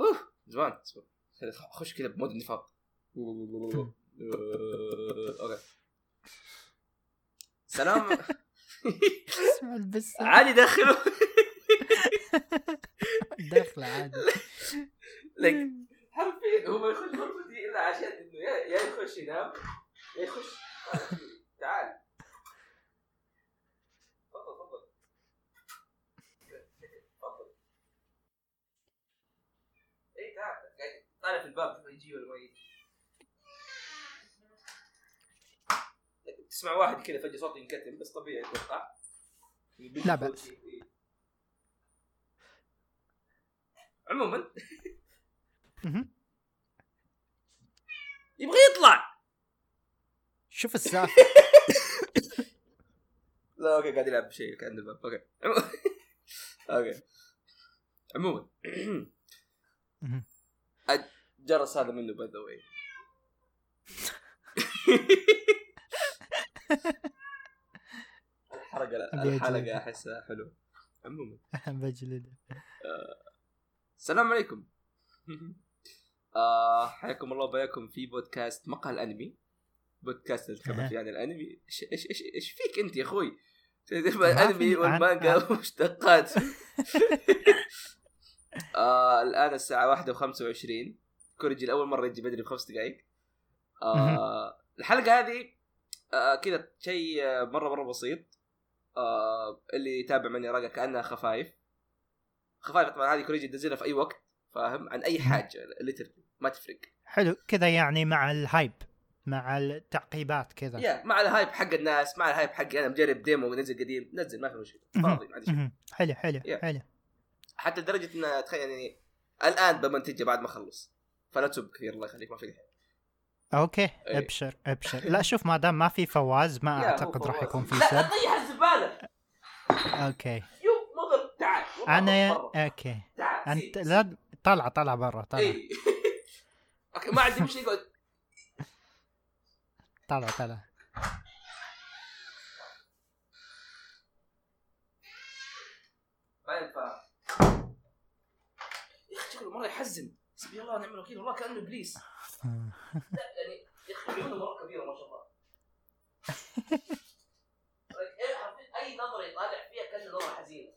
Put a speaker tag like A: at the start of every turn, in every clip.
A: أوه، زمان. خش كذا بمود النفاق. أوكي. سلام.
B: اسمع البسة.
A: عادي دخلوا
B: داخله عادي.
A: لك حرفيا هو ما يخش غرفتي إلا عشان إنه يا يخش ينام يا يخش. تعال تفضل تفضل تفضل اي تعال قاعد طالع في الباب شوف يجي ولا ما يجي؟ تسمع واحد كذا فجأة صوته ينكتم بس طبيعي أتوقع.
B: لا بأس.
A: عموما. يبغى يطلع!
B: شوف السالفه
A: لا okay قاعد يلعب بشيء عند الباب. okay. okay. عموما. الجرس هذا منه by the
B: way
A: الحلقة
B: الحلقة.
A: أحسها حلوة. عموما.
B: بجلد.
A: السلام عليكم. آه حياكم الله وبياكم في بودكاست مقهى الأنمي. بودكاست نتكلم عن الأنمي. إيش إيش إيش إيش فيك أنت يا أخوي؟
B: الأنمي
A: والمانجا ومشتقات آه الآن الساعة واحدة وخمسة وعشرين. كوريجي لأول مرة يجي بدري بخمس دقائق آه الحلقة هذه آه كذا شيء آه، مرة مرة بسيط. آه اللي يتابع مني راقة كأنها خفايف. خفايف طبعا هذه كوريجي تنزلها في أي وقت فاهم؟ عن أي حاجة literally ما تفرق.
B: حلو. كذا يعني مع الهايب مع التعقيبات كذا.
A: يا مع الهايب حق الناس مع الهايب حقي أنا مجرب ديمو ونزل قديم. نزل ما في
B: مشكلة.
A: فاضي ما.
B: حلو حلو
A: يا.
B: حلو.
A: حتى لدرجة إن تخيل يعني الآن بمنتجه بعد ما أخلص. فلا تسب كثير الله يخليك ما في.
B: أوكي
A: إيه.
B: أبشر أبشر. لا شوف ما دام ما في فواز ما أعتقد راح. يكون في
A: لا
B: سب
A: طيح الزبالة.
B: أوكي.
A: يو مضر تعال. أنا.
B: okay.
A: تعال أنت.
B: لا طلع طلع برا طلع.
A: اي okay ما عندي مشكله يقعد.
B: طلع طلع.
A: ما ينفع يا أخي شكله مره يحزن. حسبي الله ونعم الوكيل. والله كأنه إبليس. لا يعني يا أخي عيونه مره كبيرة ما شاء الله. إيه، حرفياً أي نظرة يطالع فيها كأنه نظرة حزينة؟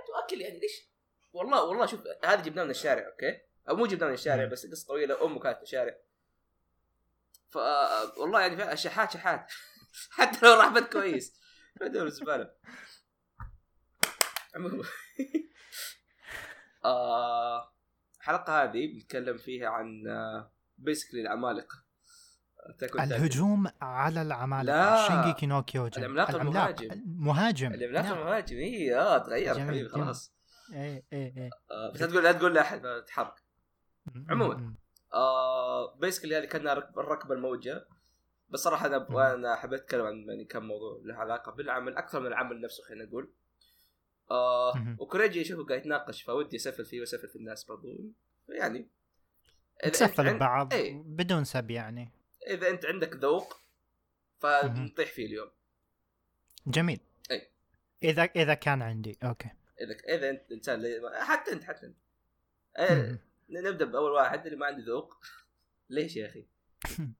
A: أنتوا أكل يعني ليش؟ والله والله شوف هذا جبناه من الشارع أوكي؟ أو مو جبناه من الشارع. بس قصة طويلة. أمه كانت في الشارع. ف والله يعني شحات شحات. حتى لو راح بيت كويس. بدور الزباله عموما آه الحلقة هذه بنتكلم فيها عن بيسكلي العمالقه on Titan.
B: الهجوم على العمالقه
A: لا.
B: شينجيكي نو كيوجن
A: العملاق المهاجم.
B: المهاجم
A: العملاق
B: نعم.
A: المهاجم اي آه تغير حبيبي. خلاص
B: إيه إيه إيه
A: آه بس لا تقول لا تقول لاحد تحرق عموماً. آه بيسكلي هذه ركب- الركبه الموجة بس صراحة
B: أنا.
A: أنا حبيت أتكلم عن يعني كم موضوع له علاقة بالعمل أكثر من العمل نفسه خلينا نقول آه. وكوريجي اشوفه قاعد يتناقش فودي اسفل فيه واسفل في الناس برضو يعني
B: تسفل
A: عن-
B: ببعض
A: إيه.
B: بدون سب يعني
A: إذا أنت عندك ذوق فنطيح فيه اليوم
B: جميل
A: أي.
B: إذا إذا كان عندي أوكي
A: إذا إذا أنت إنسان لي- حتى أنت حتى أنت
B: مم.
A: نبدأ بأول واحد اللي ما عنده ذوق ليش يا أخي؟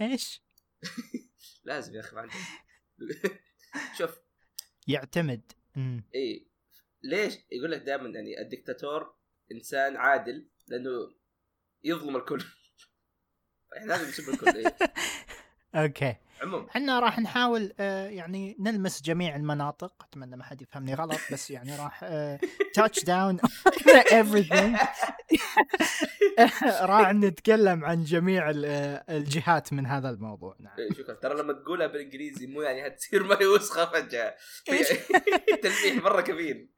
B: إيش
A: لازم يا أخي ما عنده شوف
B: يعتمد.
A: إيه ليش يقول لك دائما يعني الدكتاتور إنسان عادل لأنه يظلم الكل إحنا لازم نسب الكل إيه.
B: okay.
A: عموما.
B: إحنا راح نحاول آه، يعني نلمس جميع المناطق. أتمنى ما حد يفهمني غلط بس يعني راح touch down everything. راح نتكلم عن جميع آه، الجهات من هذا الموضوع. نعم.
A: إيه، شكرا. ترى لما تقولها بالإنجليزي مو يعني هتصير ماي وسخة
B: فجأة؟
A: تلميح مرة كبير.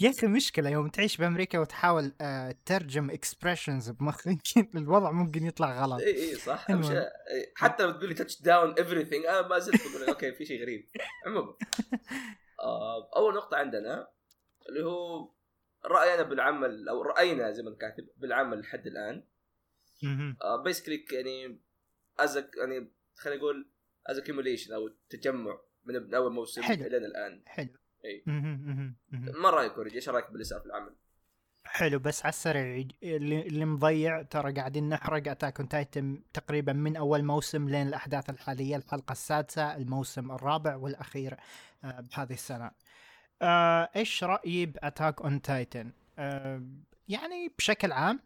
B: يا أخي مشكلة يوم تعيش بأمريكا وتحاول آه، تترجم expressions بمخك الوضع ممكن يطلع غلط.
A: إي إي صح. حتى لما تقول لي touch down every أنا ما زلت بقول okay في شيء غريب. عموما آه، أول نقطة عندنا اللي هو رأينا بالعمل أو رأينا زي ما الكاتب بالعمل لحد
B: الآن.
A: basically يعني as يعني خلينا نقول as accumulation أو تجمع من أول موسم
B: حلو.
A: إلى الآن.
B: حلو.
A: ما رأيك كوريجي إيش رأيك باللي صار في العمل؟
B: حلو بس على السريع اللي, اللي مضيع ترى قاعدين نحرق Attack on Titan تقريبا من أول موسم لين الأحداث الحالية الحلقة السادسة الموسم الرابع والأخير آه، بهذه السنة. آه، إيش رأيي ب Attack on Titan؟ يعني بشكل عام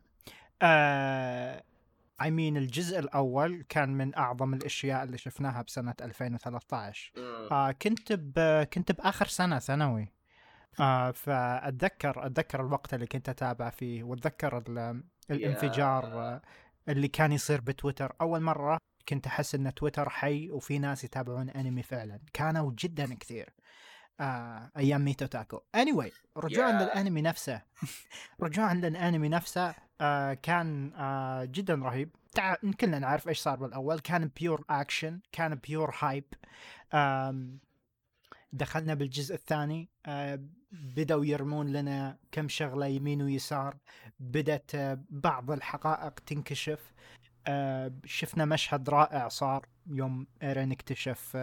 B: اي مين الجزء الأول كان من أعظم الأشياء اللي شفناها بسنة 2013
A: مم.
B: آه كنت ب... كنت بآخر سنة ثانوي. آه فاتذكر أتذكر الوقت اللي كنت أتابع فيه وأتذكر ال... الانفجار آه اللي كان يصير بتويتر. أول مرة كنت أحس إن تويتر حي وفي ناس يتابعون أنمي فعلا. كانوا جدا كثير. آه أيام ميتو تاكو. Anyway رجوعا
A: يا.
B: للأنمي نفسه. رجوعا للأنمي نفسه. آه كان آه جدا رهيب. كلنا نعرف إيش صار بالأول. كان pure action كان pure hype دخلنا بالجزء الثاني. آه بدأوا يرمون لنا كم شغلة يمين ويسار. بدأت بعض الحقائق تنكشف. شفنا مشهد رائع صار يوم إيرين اكتشف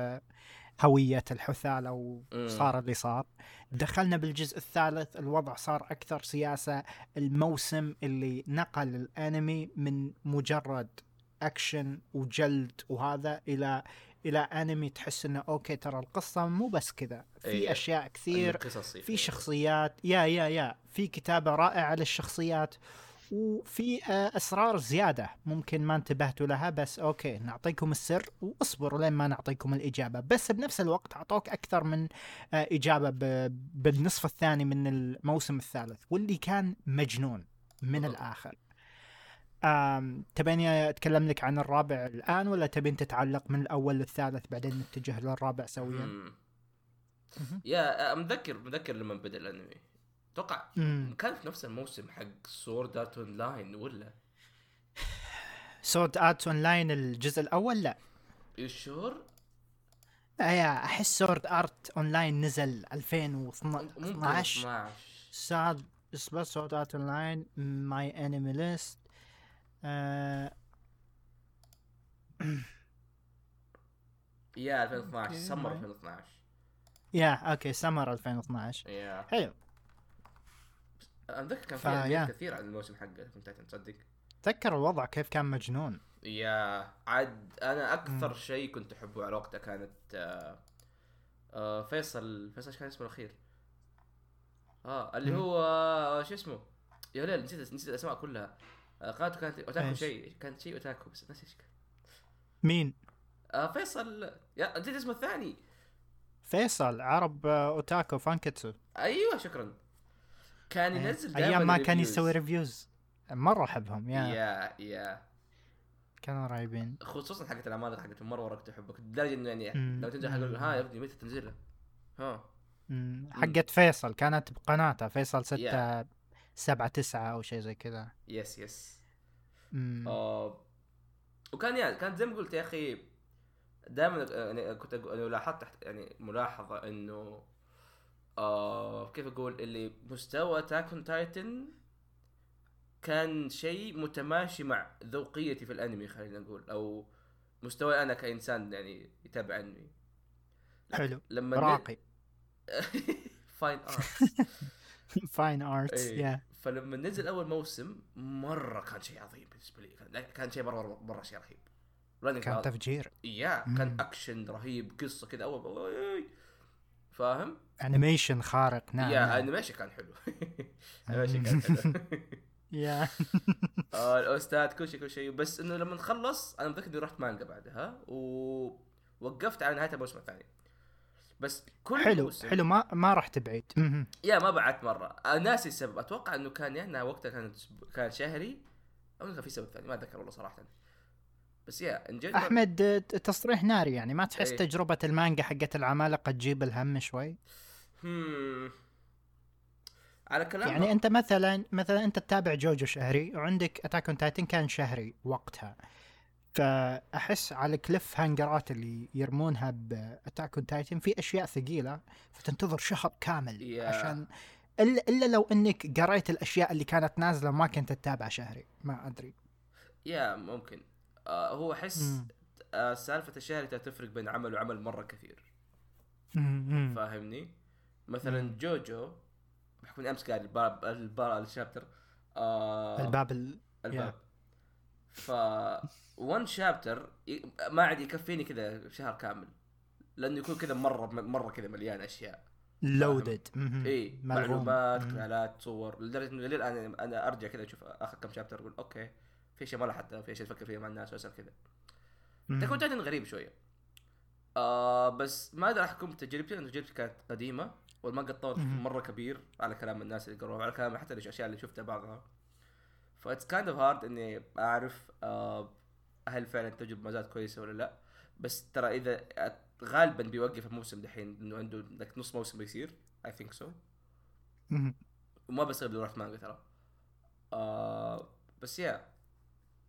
B: هوية الحثالة
A: مم.
B: وصار اللي صار دخلنا بالجزء الثالث الوضع صار أكثر سياسة الموسم اللي نقل الأنمي من مجرد أكشن وجلد وهذا إلى إلى أنمي تحس إنه أوكي ترى القصة مو بس كذا في
A: إيه.
B: أشياء كثير في شخصيات يا يا يا في كتابة رائعة للشخصيات وفي آه، أسرار زيادة ممكن ما انتبهتوا لها بس أوكي نعطيكم السر واصبروا لين ما نعطيكم الإجابة. بس بنفس الوقت أعطوك أكثر من آه، إجابة بالنصف الثاني من الموسم الثالث واللي كان مجنون من. الآخر. تبيني أتكلم لك عن الرابع الآن ولا تبين تتعلق من الأول للثالث؟ بعدين نتجه للرابع سويا.
A: يا آه، متذكر متذكر لما بدأ الأنمي.
B: أتوقع.
A: كان في نفس الموسم حق Sword Art Online ولا؟
B: سورد ارت اون لاين الجزء الأول؟ لا.
A: Sure؟
B: يا أحس Sword Art Online نزل
A: ممكن.
B: 2012
A: 12
B: ساد اصبر Sword Art Online MyAnimeList
A: يا 2012
B: أوكي،
A: سمر
B: معي.
A: 2012
B: يا أوكي سمر 2012
A: يا.
B: حلو.
A: أتذكر كان في كثير عن الموسم حقه كنت تصدق
B: تذكر الوضع كيف كان مجنون
A: يا عاد أنا
B: أكثر.
A: شيء كنت أحبه على وقتها كانت آه آه فيصل فيصل إيش كان اسمه الأخير؟ آه اللي
B: مم.
A: هو آه شو اسمه؟ يا ليل نسيت نسيت الأسماء كلها آه قناته كانت
B: أوتاكو؟
A: شيء كانت شيء أوتاكو بس ناسي إيش كان
B: مين
A: آه فيصل يا نسيت اسمه الثاني
B: فيصل عرب آه، أوتاكو فانكتسو
A: أيوه شكرا كان
B: إيه.
A: ينزل دائما
B: أيام ما كان يسوي ريفيوز مرة أحبهم يا
A: يا يا
B: كانوا رهيبين
A: خصوصا حقت العمالقه حقت مرة كنت أحبك لدرجة إنه يعني
B: مم.
A: لو تنزل حق ها يا ابني متى تنزلها؟ ها.
B: حقت فيصل كانت بقناته فيصل ستة
A: يا.
B: سبعة تسعة أو شيء زي كذا
A: yes
B: yes.
A: آه وكان يعني كان زي ما قلت يا أخي دائما يعني كنت أقول أنا لاحظت يعني ملاحظة إنه آه كيف أقول؟ اللي مستوى Attack on Titan كان شيء متماشي مع ذوقيتي في الأنمي خلينا نقول أو مستواي أنا كإنسان يعني يتابع أنمي.
B: حلو.
A: لما
B: راقي.
A: Fine art
B: فاين
A: إيه.
B: يا
A: فلما نزل أول موسم مرة كان شيء عظيم بالنسبة لي. كان, شيء مرة مرة, مرة شيء رهيب.
B: كان تفجير. yeah.
A: كان اكشن رهيب قصة كذا اول. فاهم؟
B: انيميشن خارق نعم
A: يا. انيميشن كان حلو. انيميشن كان حلو.
B: يا.
A: آه، ال OSTات كل شيء كل شيء. بس إنه لما نخلص أنا متذكر إني رحت مانجا بعدها ووقفت على نهاية الموسم الثاني. بس كل
B: حلو
A: موسم
B: حلو. ما ما رحت بعيد.
A: يا ما بعدت مرة. أنا ناسي السبب. أتوقع إنه كان يا إنها وقتها كانت كان شهري أو كان في سبب ثاني. ما أتذكر والله صراحة. بس yeah إن جد
B: أحمد تصريح ناري يعني ما تحس
A: إيه.
B: تجربة المانجا حقت العمالقة تجيب الهم شوي
A: هم. على كلام
B: يعني أنت مثلا مثلا أنت تتابع جوجو شهري وعندك Attack on Titan كان شهري وقتها فأحس على ال cliffhangerات اللي يرمونها ب Attack on Titan في أشياء ثقيلة فتنتظر شهر كامل
A: yeah.
B: عشان الا إلا لو إنك قريت الأشياء اللي كانت نازلة وما كنت تتابع شهري ما أدري
A: Yeah ممكن آه هو احس. آه سالفة الشهر تفرق بين عمل وعمل مرة كثير. فاهمني؟ مثلا. جوجو بحكم أمس قاعد الباب الباب ال chapter آه
B: الباب ال...
A: الباب. ف one chapter ما عاد يكفيني كذا شهر كامل لأنه يكون كذا مرة مرة كذا مليان أشياء.
B: Loaded
A: أي معلومات خيالات صور لدرجة إنه للآن أنا أرجع كذا أشوف آخر كم chapter أقول أوكي. في اشياء ما لاحظتها في اشياء أفكر فيها مع الناس وأسأل كذا. تكون جدا غريب شوية. آه بس ما أقدر أحكم تجربتي لأن تجربتي كانت قديمة والمانجا تطور
B: مم.
A: مرة كبير على كلام الناس اللي قروها على كلام حتى الأشياء اللي شفتها بعضها. ف it's kind of hard إني أعرف آه هل فعلا التجربة ما زالت كويسة ولا لا. بس ترى إذا غالبا بيوقف الموسم دحين إنه عنده لك نص موسم بيصير I think
B: so.
A: وما بصير بدون رحمة مانجا ترى. آه بس yeah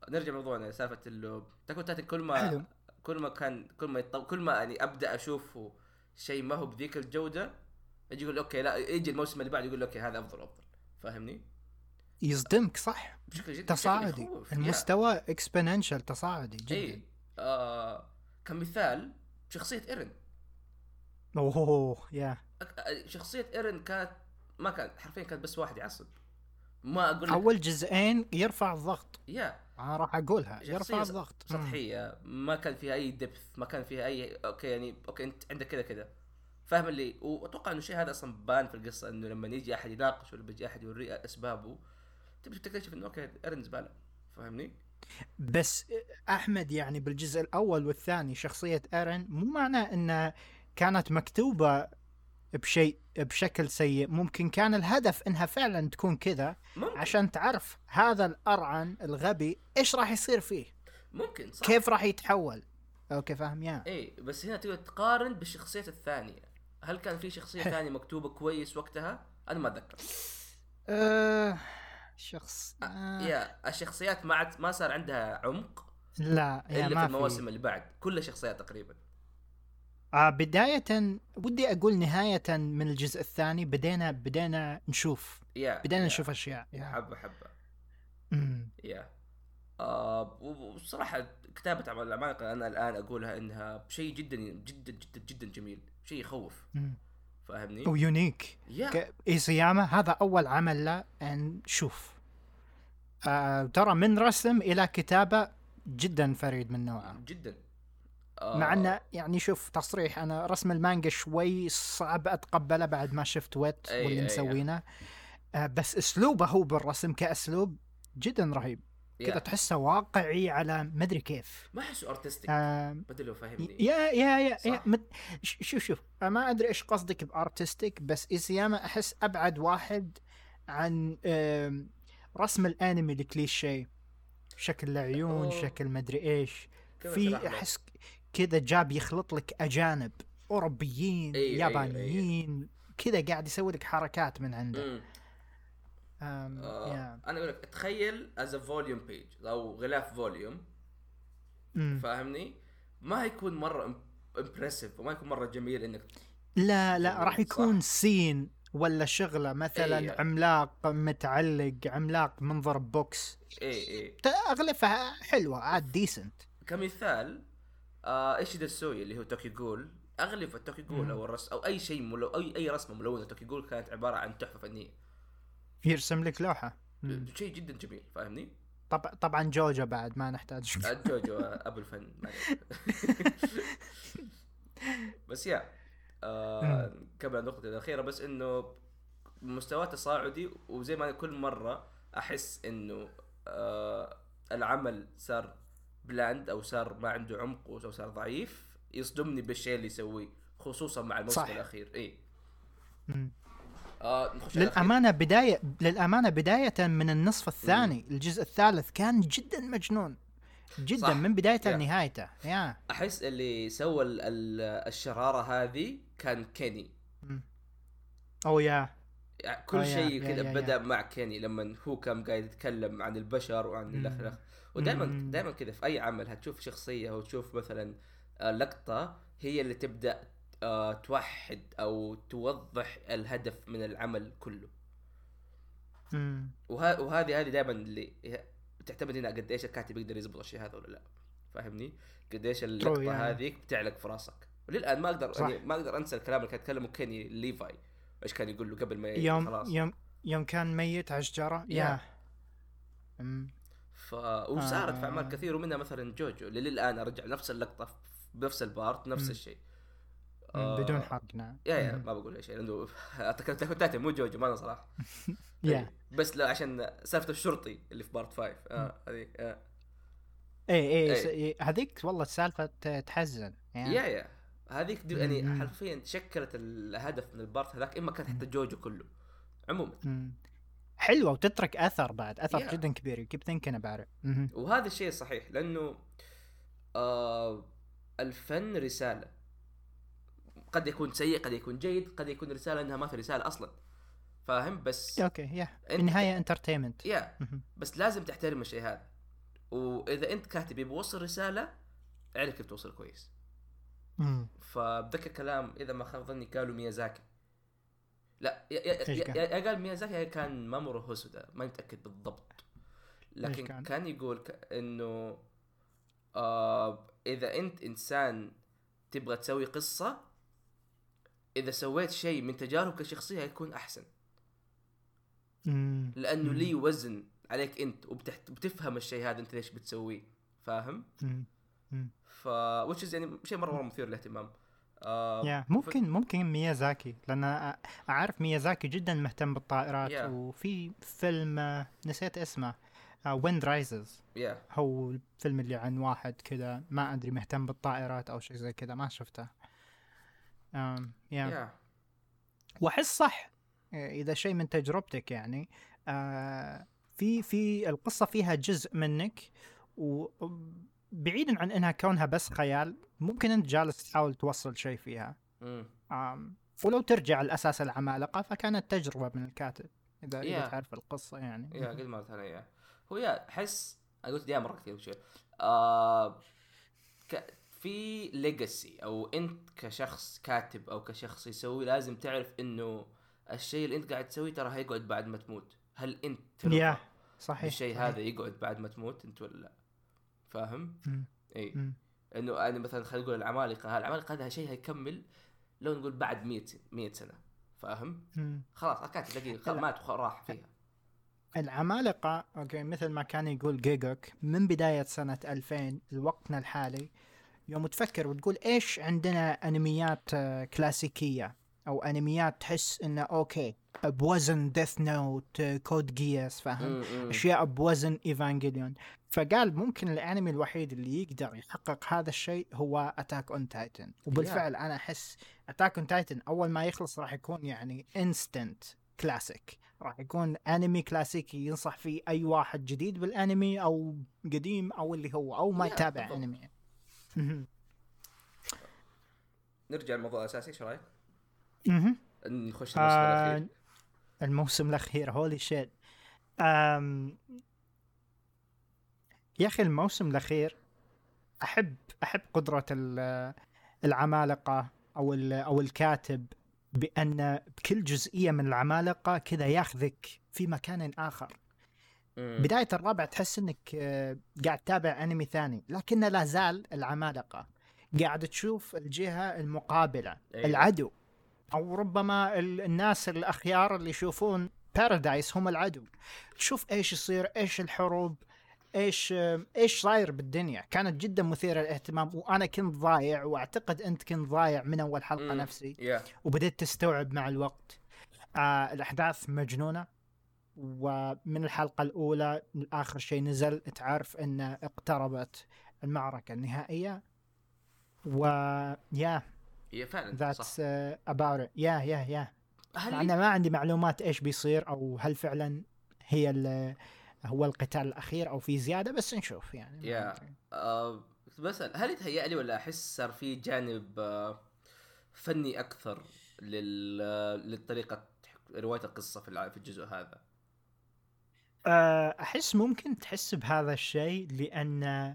A: نرجع لموضوعنا سالفة اللي Attack on Titan كل ما
B: حلو.
A: كل ما كان كل ما يطو... كل ما يعني أبدأ أشوفه شيء ما هو بذيك الجودة يجي يقول أوكي لا يجي الموسم اللي بعده يقول أوكي هذا أفضل افضل فاهمني؟
B: يصدمك صح؟
A: بشكل جدا
B: تصاعدي. المستوى Exponential تصاعدي جدا.
A: اي آه كمثال شخصية إيرن.
B: أوه يا
A: شخصية إيرن كانت ما كانت حرفيا كانت بس واحد يعصب. ما أقول لك
B: أول جزئين يرفع الضغط.
A: yeah
B: أنا راح
A: أقولها
B: يرفع الضغط.
A: سطحية ما كان فيها أي depth ما كان فيها أي أوكي يعني أوكي أنت عندك كذا كذا فاهم اللي وأتوقع إنه الشيء هذا أصلا بان في القصة إنه لما يجي أحد يناقش ولا بيجي أحد يوري أسبابه تبي تكتشف إنه أوكي ايرن زباله فاهمني؟
B: بس أحمد يعني بالجزء الأول والثاني شخصية إيرن مو معناه انها كانت مكتوبة بشيء بشكل سيء. ممكن كان الهدف إنها فعلا تكون كذا
A: ممكن.
B: عشان تعرف هذا الأرعن الغبي إيش راح يصير فيه.
A: ممكن صح.
B: كيف راح يتحول. أوكي فاهم يا.
A: اي بس هنا تقدر تقارن بالشخصيه الثانية. هل كان في شخصية ثانية مكتوبة كويس وقتها؟ أنا ما أتذكر.
B: أه شخص آه
A: يا الشخصيات ما ما صار عندها عمق
B: لا يا
A: إلا
B: ما
A: في المواسم اللي بعد. كلها شخصيات تقريبا.
B: آه بداية ودي أقول نهاية من الجزء الثاني بدينا بدينا نشوف
A: يا
B: بدينا
A: يا.
B: نشوف أشياء يا.
A: حبة حبة
B: أمم.
A: يا آه وصراحة كتابة أعمال العمالقة أنا الآن أقولها إنها شيء جدا جدا جدا جدا جميل شيء يخوف. فاهمني؟
B: ويونيك
A: يا
B: ك- إيسياما هذا أول عمل له نشوف آه ترى من رسم إلى كتابة جدا فريد من نوعه
A: جدا
B: مع إنه يعني شوف تصريح أنا رسم المانجا شوي صعب أتقبله بعد ما شفت وأيت
A: أي-
B: واللي
A: أي.
B: مسوينه آه بس أسلوبه هو بالرسم كأسلوب جدا رهيب
A: يا.
B: كذا تحسه واقعي على مدري كيف
A: ما أحسه artistic
B: آه
A: لو فاهمني
B: يا يا يا, يا
A: صح.
B: مد... ش- شوف شوف ما أدري إيش قصدك ب artistic بس ايسياما أحس أبعد واحد عن رسم الأنمي الكليشيه شكل العيون
A: أوه.
B: شكل مدري
A: إيش
B: في. أحس كذا جاب يخلط لك أجانب أوروبيين
A: أي- أي-
B: يابانيين كذا قاعد يسوي لك حركات من عنده. أم
A: آه
B: يا.
A: أنا أقول لك تخيل as volume page أو غلاف
B: volume.
A: فاهمني؟ ما يكون مرة impressive وما يكون مرة جميل إنك
B: لا لا راح
A: صح.
B: يكون scene ولا شغلة مثلا
A: أي.
B: عملاق متعلق عملاق منظر books
A: إيه إيه
B: ت- اغلفها حلوة عاد decent
A: كمثال آه إيش ده السوي اللي هو توكي جول أغلب توكي جول. أو الرسم أو أي شيء ملو اي أي رسمة ملونة توكي جول كانت عبارة عن تحفة فنية
B: يرسم لك لوحة.
A: شيء جدا جميل فاهمني؟
B: طب طبعا جوجو بعد ما نحتاج
A: آه، جوجو آه، أبو الفن. بس يا آه قبل النقطة الأخيرة بس إنه مستوى تصاعدي وزي ما أنا كل مرة أحس إنه آه العمل صار بلاند أو صار ما عنده عمق أو صار ضعيف يصدمني بالشيء اللي يسويه خصوصا مع الموسم
B: صح.
A: الأخير إيه
B: مم.
A: آه.
B: للأمانة بداية للأمانة بداية من النصف الثاني الجزء الثالث كان جدا مجنون جدا
A: صح.
B: من بدايته. لنهايته يا
A: أحس اللي سوى ال- ال- الشرارة هذه كان كيني
B: مم. أو يا
A: كل شيء كذا
B: يا-
A: بدأ مع كيني لما هو كان قاعد يتكلم عن البشر وعن
B: مم.
A: الاخ الاخ ودائما. دائما كذا في أي عمل هتشوف شخصية أو تشوف مثلا آه، لقطة هي اللي تبدأ آه، توحد أو توضح الهدف من العمل كله. وه- وهذه هذه دائما اللي تعتمد هنا قد إيش الكاتب يقدر يزبط الشيء هذا ولا لا فاهمني؟ قد إيش اللقطة
B: يعني.
A: هذه بتعلق في راسك وللآن ما
B: أقدر.
A: يعني ما أقدر أنسى الكلام اللي كان يتكلمه كيني ليفاي إيش كان يقول له قبل ما
B: يوم
A: خلاص
B: يوم يوم كان ميت على الشجرة
A: yeah.
B: yeah أمم.
A: ف وصارت في أعمال
B: آه.
A: كثير ومنها مثلا جوجو اللي للآن أرجع نفس اللقطة بنفس البارت نفس. الشيء
B: أمم، بدون
A: آه،
B: حرق نعم
A: yeah
B: yeah.
A: ما بقول أي شيء لأنه تايتن مو جوجو ما أنا
B: صراحة
A: yeah. بس لا عشان سالفة الشرطي اللي في بارت 5 آه هذه آه.
B: اي اي
A: إيه.
B: إيه، هذيك والله السالفة تحزن يعني
A: yeah yeah هذيك يعني. حرفيا شكلت الهدف من البارت هذاك إما كان حتى جوجو كله عموما.
B: حلوة وتترك أثر بعد أثر
A: Yeah.
B: جدا كبير keep thinking about
A: وهذا الشيء صحيح لأنه آه الفن رسالة. قد يكون سيء قد يكون جيد قد يكون رسالة إنها ما في رسالة أصلا. فاهم؟ بس
B: أوكي
A: yeah
B: في النهايه entertainment
A: yeah بس لازم تحترم الشيء هذا. وإذا أنت كاتب يوصل رسالة اعرف كيف توصل كويس. فبذكر كلام إذا ما خاب ظني قالوا ميازاكي. لا يا, يا,
B: قال؟
A: يا قال ميازاكي يا كان مامورو هوسودا ما متاكد بالضبط لكن
B: كان؟
A: كان يقول إنه آه إذا أنت إنسان تبغى تسوي قصة إذا سويت شيء من تجاربك الشخصية يكون
B: أحسن.
A: لأنه
B: مم.
A: ليه وزن عليك أنت وبتحت... بتفهم الشيء هذا أنت ليش بتسويه فاهم. ف وش يعني شيء مرة مرة مثير للاهتمام آه
B: يا ممكن ممكن ميازاكي لأن أعرف ميازاكي جدا مهتم بالطائرات
A: Yeah.
B: وفي فيلم آه، نسيت اسمه Wind Rises
A: yeah.
B: هو الفيلم اللي عن واحد كذا ما أدري مهتم بالطائرات أو شيء زي كذا ما شفته. أم yeah.
A: yeah.
B: وأحس صح آه، إذا شيء من تجربتك يعني آه، في في القصة فيها جزء منك وبعيدا عن إنها كونها بس خيال ممكن أنت جالس تحاول توصل شيء فيها
A: مم.
B: آم، ولو ترجع لأساس العمالقة فكانت تجربة من الكاتب إذا إذا
A: Yeah.
B: تعرف القصة يعني
A: يا قد مرت علي يا هو يا أحس أنا قلت مرة كثير شيء آه ك... في ليجاسي أو أنت كشخص كاتب أو كشخص يسوي لازم تعرف إنه الشيء اللي أنت قاعد تسويه ترى هيقعد بعد ما تموت هل أنت
B: يا صحيح
A: بالشيء
B: صحيح.
A: هذا يقعد بعد ما تموت أنت ولا لا فاهم.
B: إي.
A: إنه أنا مثلا خلينا نقول العمالقة العمالقة هذا شيء هيكمل لو نقول بعد 100 100 سنة فاهم. خلاص كاتب دقيقه. مات وراح فيها
B: العمالقة أوكي مثل ما كان يقول جيجوك من بداية سنة 2000 لوقتنا الحالي يوم تفكر وتقول إيش عندنا أنميات آه، كلاسيكية أو أنميات تحس إنه أوكي بوزن Death Note Code Geass فاهم. أشياء بوزن Evangelion فقال ممكن الأنمي الوحيد اللي يقدر يحقق هذا الشيء هو Attack on Titan وبالفعل أنا أحس Attack on Titan أول ما يخلص راح يكون يعني instant classic راح يكون انمي كلاسيكي ينصح فيه أي واحد جديد بالأنمي أو قديم أو اللي هو أو ما يتابع. انمي.
A: نرجع للموضوع الاساسي إيش
B: رأيك؟
A: نخش الاخير
B: الموسم الأخير holy shit أم... يا أخي الموسم الأخير أحب أحب قدرة ال- العمالقة أو أو الكاتب بأن بكل جزئية من العمالقة كذا ياخذك في مكان آخر
A: مم.
B: بداية الرابع تحس إنك آه، قاعد تتابع أنمي ثاني لكن لا زال العمالقة قاعد تشوف الجهة المقابلة
A: أيوة.
B: العدو أو ربما ال- الناس الأخيار اللي يشوفون بارادايس هم العدو. تشوف إيش يصير إيش الحروب إيش إيش صاير بالدنيا. كانت جدا مثيرة للاهتمام وأنا كنت ضايع وأعتقد أنت كنت ضايع من أول حلقة
A: مم.
B: نفسي.
A: يا
B: وبدأت تستوعب مع الوقت. آه الأحداث مجنونة. ومن الحلقة الأولى لآخر شيء نزل تعرف أن اقتربت المعركة النهائية. و يا
A: فعلا صح.
B: ذاتس about it. يا يا يا أنا ما عندي معلومات إيش بيصير أو هل فعلا هي ال- هو القتال الأخير أو في زيادة بس نشوف يعني.
A: يا.
B: أدري.
A: آه بسأل هل يتهيأ لي ولا أحس صار في جانب آه فني أكثر لل للطريقة رواية القصة في في الجزء هذا؟
B: آه، أحس ممكن تحس بهذا الشيء لأن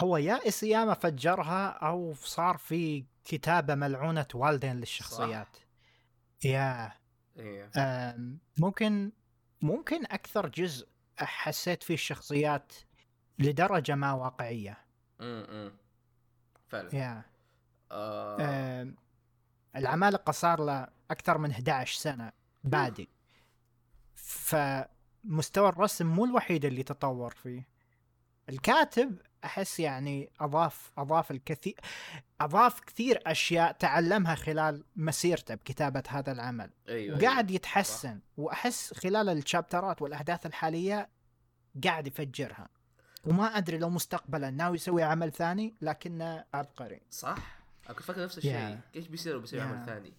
B: هو يا اسياما فجرها أو صار في كتابة ملعونة والدين للشخصيات. يا
A: إيه.
B: آم، ممكن ممكن أكثر جزء حسيت فيه الشخصيات لدرجة ما واقعية.
A: امم فعلا.
B: يا
A: آه.
B: العمالقة صار له أكثر من 11 سنة بادي فمستوى الرسم مو الوحيد اللي تطور فيه. الكاتب أحس يعني أضاف أضاف الكثير أضاف كثير أشياء تعلمها خلال مسيرته بكتابة هذا العمل.
A: أيوه
B: وقاعد يتحسن. وأحس خلال الشابترات والأحداث الحالية قاعد يفجرها. وما أدري لو مستقبلا ناوي يسوي عمل ثاني لكنه عبقري
A: صح. أنا كنت فاكر نفس الشيء.
B: Yeah.
A: إيش بيصير لو بيسوي عمل
B: Yeah.
A: ثاني؟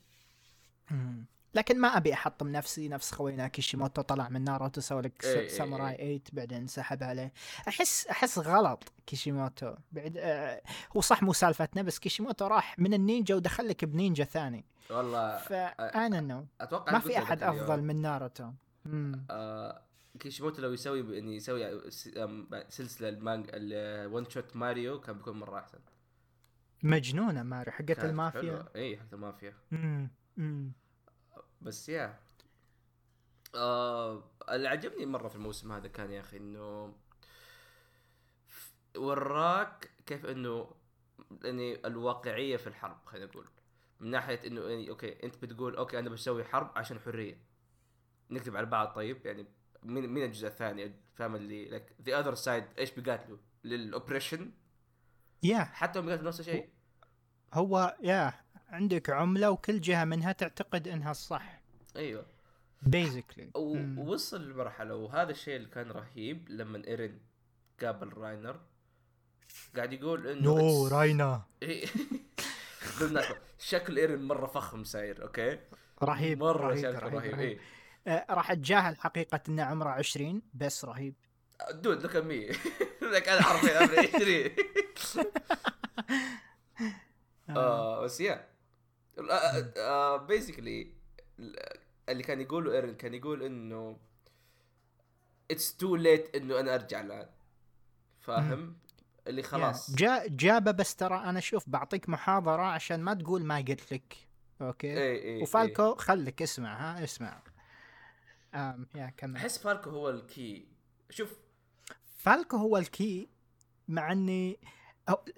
B: مم. لكن ما أبي أحطم نفسي نفس خوينا كيشيموتو طلع من ناروتو سوى لك
A: إيه،
B: ساموراي 8 بعدين سحب عليه. أحس أحس غلط كيشيموتو. بعد آه هو صح مو سالفتنا بس كيشيموتو راح من النينجا ودخل لك بنينجا ثاني.
A: والله
B: فانا no.
A: أتوقع
B: ما في أحد
A: اليوم.
B: أفضل من ناروتو.
A: آه كيشيموتو لو يسوي يعني يسوي سلسلة المانجا ال one shot ماريو كان بيكون مرة أحسن.
B: مجنونة ماري حقت المافيا.
A: اي حقت المافيا.
B: مم.
A: بس yeah. آه اللي عجبني مرة في الموسم هذا كان يا أخي إنه وراك كيف إنه يعني الواقعية في الحرب خلينا نقول. من ناحية إنه يعني أوكي أنت بتقول أوكي أنا بسوي حرب عشان حرية. نكتب على بعض طيب يعني مين مين الجزء الثاني؟ فاهم اللي لك the other side إيش بيقاتلوا لل
B: oppression yeah
A: حتى هم بيقاتلوا نفس الشيء.
B: هو yeah عندك عملة وكل جهة منها تعتقد إنها الصح. أيوه.
A: basically ووصل لمرحلة وهذا الشيء اللي كان رهيب لما إيرين قابل راينر. قاعد يقول
B: إنه
A: no راينر شكل إيرين مرة فخم ساير أوكي؟
B: رهيب
A: مرة
B: رهيب
A: شكله
B: رهيب,
A: رهيب,
B: رهيب. آه راح اتجاهل حقيقة إنه عمره 20 بس رهيب.
A: dude لك مي لك أنا حرفيا عمري 20 آه بس يا basically اللي كان يقوله إيرن كان يقول إنه it's too late إنه أنا أرجع الآن. فاهم؟ اللي خلاص.
B: جا جابه بس ترى أنا شوف بعطيك محاضرة عشان ما تقول ما قلت لك. okay؟
A: اي اي
B: وفالكو خليك اسمع ها اسمع. آم yeah كمل.
A: أحس فالكو هو ال key شوف.
B: فالكو هو ال key مع إني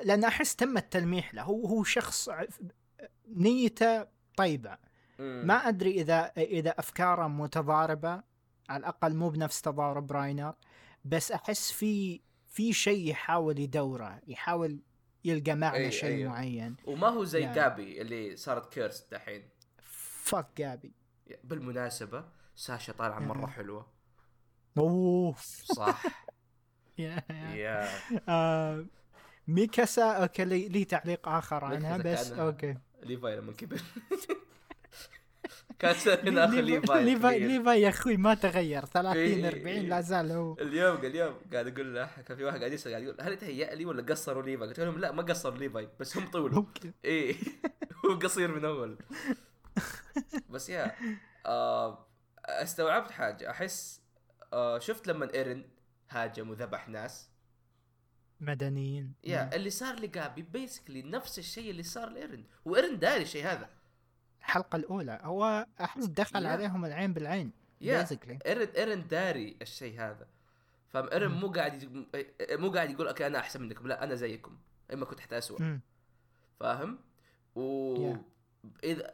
B: لأن أحس تم التلميح له. هو هو شخص نيته
A: طيبة.
B: ما أدري إذا إذا أفكاره متضاربة على الأقل مو بنفس تضارب راينر بس أحس في في شيء يحاول يدوره يحاول يلقى معنى
A: أي-
B: شيء
A: أيوه.
B: معين
A: وما هو زي
B: يعني.
A: جابي اللي صارت كيرس دحين
B: فك جابي
A: بالمناسبة ساشا طالعة مرة
B: أها.
A: حلوة
B: أوف
A: صح
B: يا- يا. آه، ميكاسا okay لي, لي تعليق آخر عنها بس okay
A: ليفاي لما كبر. كانت هنا اخو
B: ليفاي
A: ليفاي
B: ليفاي يا أخوي ما تغير. 30
A: إيه،
B: 40
A: إيه.
B: لا زال هو.
A: اليوم اليوم قاعد أقول له كان في واحد قاعد يسأل قاعد يقول هل يتهيأ لي ولا قصروا ليفاي؟ قلت لهم لا ما قصروا ليفاي بس هم طولوا. إيه. هو قصير من أول. بس yeah آه استوعبت حاجة. أحس آه شفت لما إيرن هاجم وذبح ناس؟
B: مدنيين
A: yeah اللي صار لجابي basically نفس الشيء اللي صار لإيرن وإيرن داري الشيء هذا
B: الحلقة الأولى هو احس دخل
A: yeah.
B: عليهم العين بالعين
A: yeah
B: basically
A: إيرن إيرن داري الشيء هذا فاهم
B: إيرن.
A: مو قاعد يج- مو قاعد يقول okay أنا أحسن منكم لا أنا زيكم إما كنت حتى اسوء فاهم؟ و
B: Yeah.
A: إذا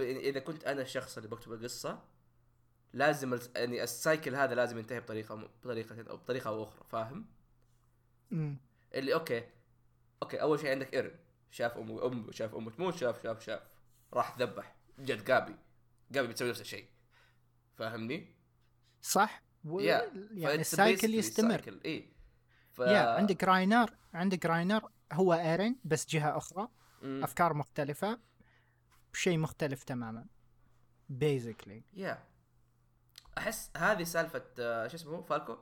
A: إذا كنت أنا الشخص اللي بكتب القصة لازم يعني ال cycle هذا لازم ينتهي بطريقة بطريقه أو بطريقة أو أخرى فاهم؟ اللي okay okay أول شيء عندك إيرن. شاف امه أم شاف امه تموت شاف شاف شاف. راح ذبح جد جابي جابي بتسوي نفس الشيء. فاهمني؟
B: صح؟ و...
A: Yeah.
B: يعني ال
A: cycle
B: يستمر.
A: اي ف...
B: yeah عندك راينر عندك راينر. هو ايرين بس جهة أخرى.
A: مم.
B: أفكار مختلفة. شيء مختلف تماما. basically
A: yeah أحس هذه سالفة آه، شو اسمه؟ فالكو؟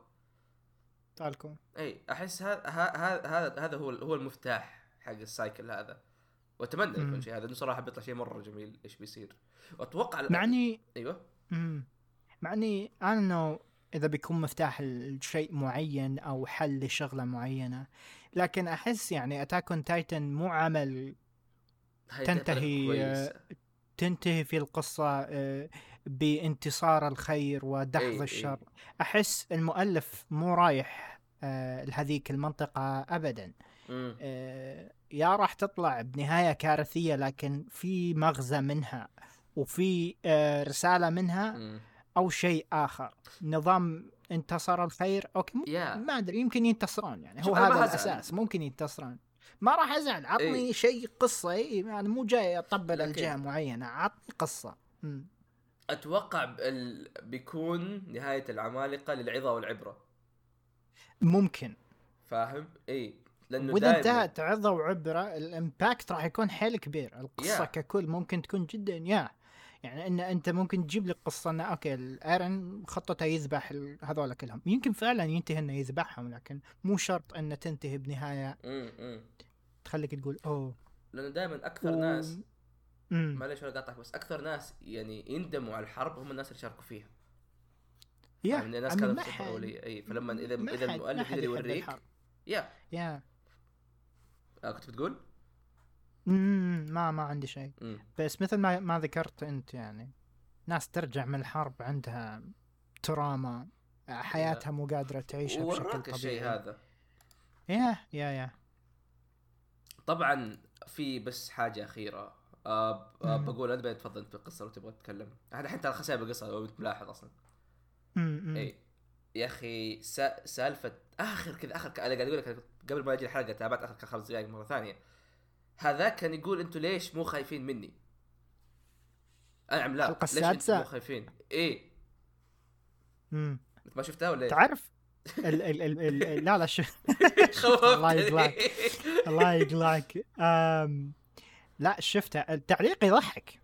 B: فالكو
A: إي أحس هذا هذا هذا هذا هو هو المفتاح حق ال cycle هذا وأتمنى
B: مم.
A: يكون شيء هذا انه صراحة بيطلع شيء مرة جميل إيش بيصير وأتوقع
B: مع إني
A: أيوه
B: مم. مع إني أنا إنه إذا بيكون مفتاح لشيء معين أو حل لشغلة معينة لكن أحس يعني Attack on Titan مو عمل تنتهي،. تنتهي في القصة آه، بانتصار الخير ودحض. الشر أحس المؤلف مو رايح آه، لهذيك المنطقة ابدا
A: مم.
B: آه، yeah راح تطلع بنهاية كارثية لكن في مغزى منها وفي رسالة منها. أو شيء آخر نظام انتصر الخير okay م-
A: yeah
B: ما أدري يمكن ينتصرون يعني هو هذا
A: حزعل.
B: الأساس ممكن ينتصرون ما راح أزعل. عطني
A: إيه.
B: شيء قصة. اي أنا مو جاي أطبل
A: لكن-
B: الجهه معينة. عطني قصة. مم.
A: أتوقع ال... بيكون نهاية العمالقة للعظة والعبرة.
B: ممكن.
A: فاهم؟ اي
B: لأنه
A: وإذا
B: انتهت عظة وعبرة ال impact راح يكون حيل كبير. القصة
A: yeah.
B: ككل ممكن تكون جدا. yeah. يعني إن أنت ممكن تجيب لي قصة انه okay الايرن خطته يذبح هذول كلهم يمكن فعلا ينتهي إنه يذبحهم لكن مو شرط إنه تنتهي
A: بنهاية.
B: تخليك تقول أوه
A: لأنه دائما أكثر
B: و-
A: ناس. معليش ولا قاطعك بس أكثر ناس يعني يندموا على الحرب هم الناس اللي شاركوا فيها
B: yeah
A: يعني الناس
B: ما
A: في الاوليه اي فلما
B: إذا إذا
A: المؤلف يقدر يوريك. yeah
B: yeah
A: آه كنت بتقول؟
B: ما ما عندي شيء. بس مثل ما ما ذكرت أنت يعني ناس ترجع من الحرب عندها تراما حياتها مو قادرة تعيشها بشكل طبيعي
A: الشيء هذا.
B: يا يا يا.
A: طبعا في بس حاجة أخيرة. آه آه. بقول أنت تفضل في القصة لو تبغى تتكلم. إحنا حتى الخسائر بالقصة لو انت ملاحظ
B: أصلا.
A: اي يا أخي سا... سالفة آخر كذا آخر ك... أنا قاعد أقول لك قبل ما أجي الحلقة تابعت آخر خمس دقائق مرة ثانية. هذاك كان يقول أنتوا ليش مو خايفين مني؟ أنا عملاق أنتوا
B: السادسة؟
A: مو خايفين؟ إيه
B: مم.
A: انت ما شفتها ولا إيه؟
B: تعرف ال ال ال ال لا لا شوف
A: خوفتني.
B: الله يقلعك. الله يقلعك أم لا شفتها التعليق يضحك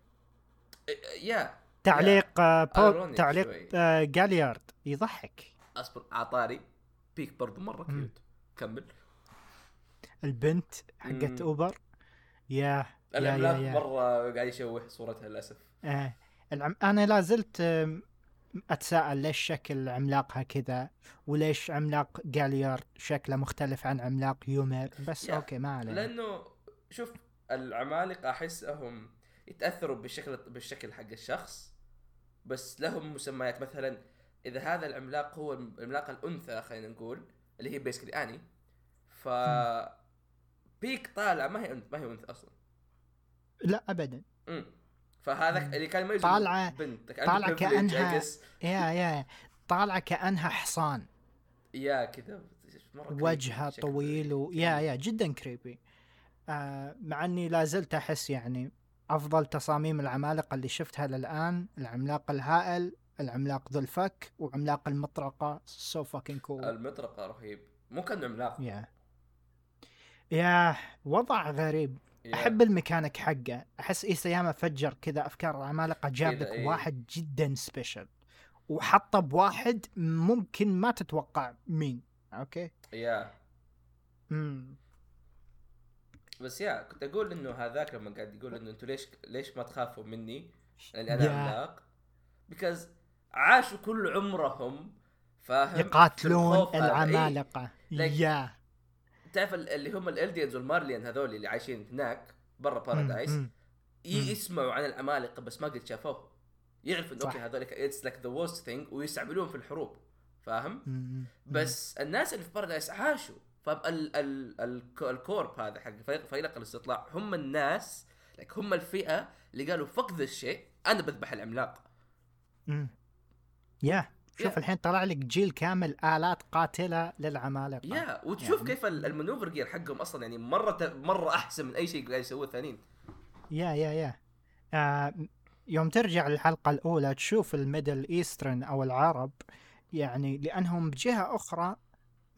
A: يا
B: تعليق آه، بول تعليق. آه، جاليارد يضحك
A: أصبر عطاري بيك برضو
B: مرة.
A: كيوت كمل
B: البنت حقت. أوبر يا
A: العملاق مرة قاعد يشوه صورتها للأسف.
B: آه. العم... أنا لا زلت أتساءل ليش شكل عملاقها كذا وليش عملاق جاليارد شكله مختلف عن عملاق يومير. بس
A: يا.
B: أوكي ما علينا.
A: لأنه شوف العمالقة احسهم يتأثروا بالشكل بالشكل حق الشخص بس لهم مسميات. مثلا إذا هذا العملاق هو العملاق الأنثى خلينا نقول اللي هي بيسكلي أني ف بيك طالعه ما هي أنثى ما هي انثى أصلا.
B: لا ابدا.
A: امم فهذاك
B: مم.
A: اللي كان يميز
B: طالعة-
A: بنت
B: طالعة كأنها-
A: كأس
B: يا يا طالعة كأنها حصان.
A: يا كذا
B: وجهها. طويل ويا يا جدا كريبي آه مع إني لا زلت أحس يعني أفضل تصاميم العمالقة اللي شفتها للآن العملاق الهائل العملاق ذو الفك وعملاق المطرقة. so fucking cool
A: المطرقة رهيب. مو كان عملاق.
B: yeah yeah وضع غريب.
A: yeah.
B: أحب الميكانيك حقه. أحس ايساياما فجر كذا أفكار العمالقه جاب لك
A: إيه.
B: واحد جدا special وحطه بواحد ممكن ما تتوقع مين. okay؟
A: yeah.
B: امم
A: بس yeah كنت أقول إنه هذاك لما قاعد يقول إنه أنتوا ليش ليش ما تخافوا مني؟ لاني
B: أنا.
A: عملاق. because عاشوا كل عمرهم فاهم؟
B: يقاتلون.
A: إيه. العمالقة.
B: يا.
A: تعرف ال- اللي هم الالديانز والمارليان هذول اللي عايشين هناك برا بارادايس يسمعوا عن العمالقه بس ما قد شافوه. يعرفوا انه. okay هذول it's like the worst thing ويستعملوهم في الحروب. فاهم؟ بس الناس اللي في بارادايس عاشوا. فال ال ال ال corps هذا حق فريق فريق الاستطلاع هم الناس لك هم الفئة اللي قالوا fuck ذا الشيء أنا بذبح العملاق.
B: مم. yeah شوف
A: yeah.
B: الحين طلع لك جيل كامل آلات قاتلة للعمالقة.
A: yeah وتشوف
B: يعني-
A: كيف ال- ال maneuver gear حقهم أصلا يعني مرة مرة أحسن من أي شيء قاعد يسووه الثانيين.
B: yeah yeah yeah آه يوم ترجع للحلقة الأولى تشوف الميدل إيسترن أو العرب يعني لأنهم بجهة أخرى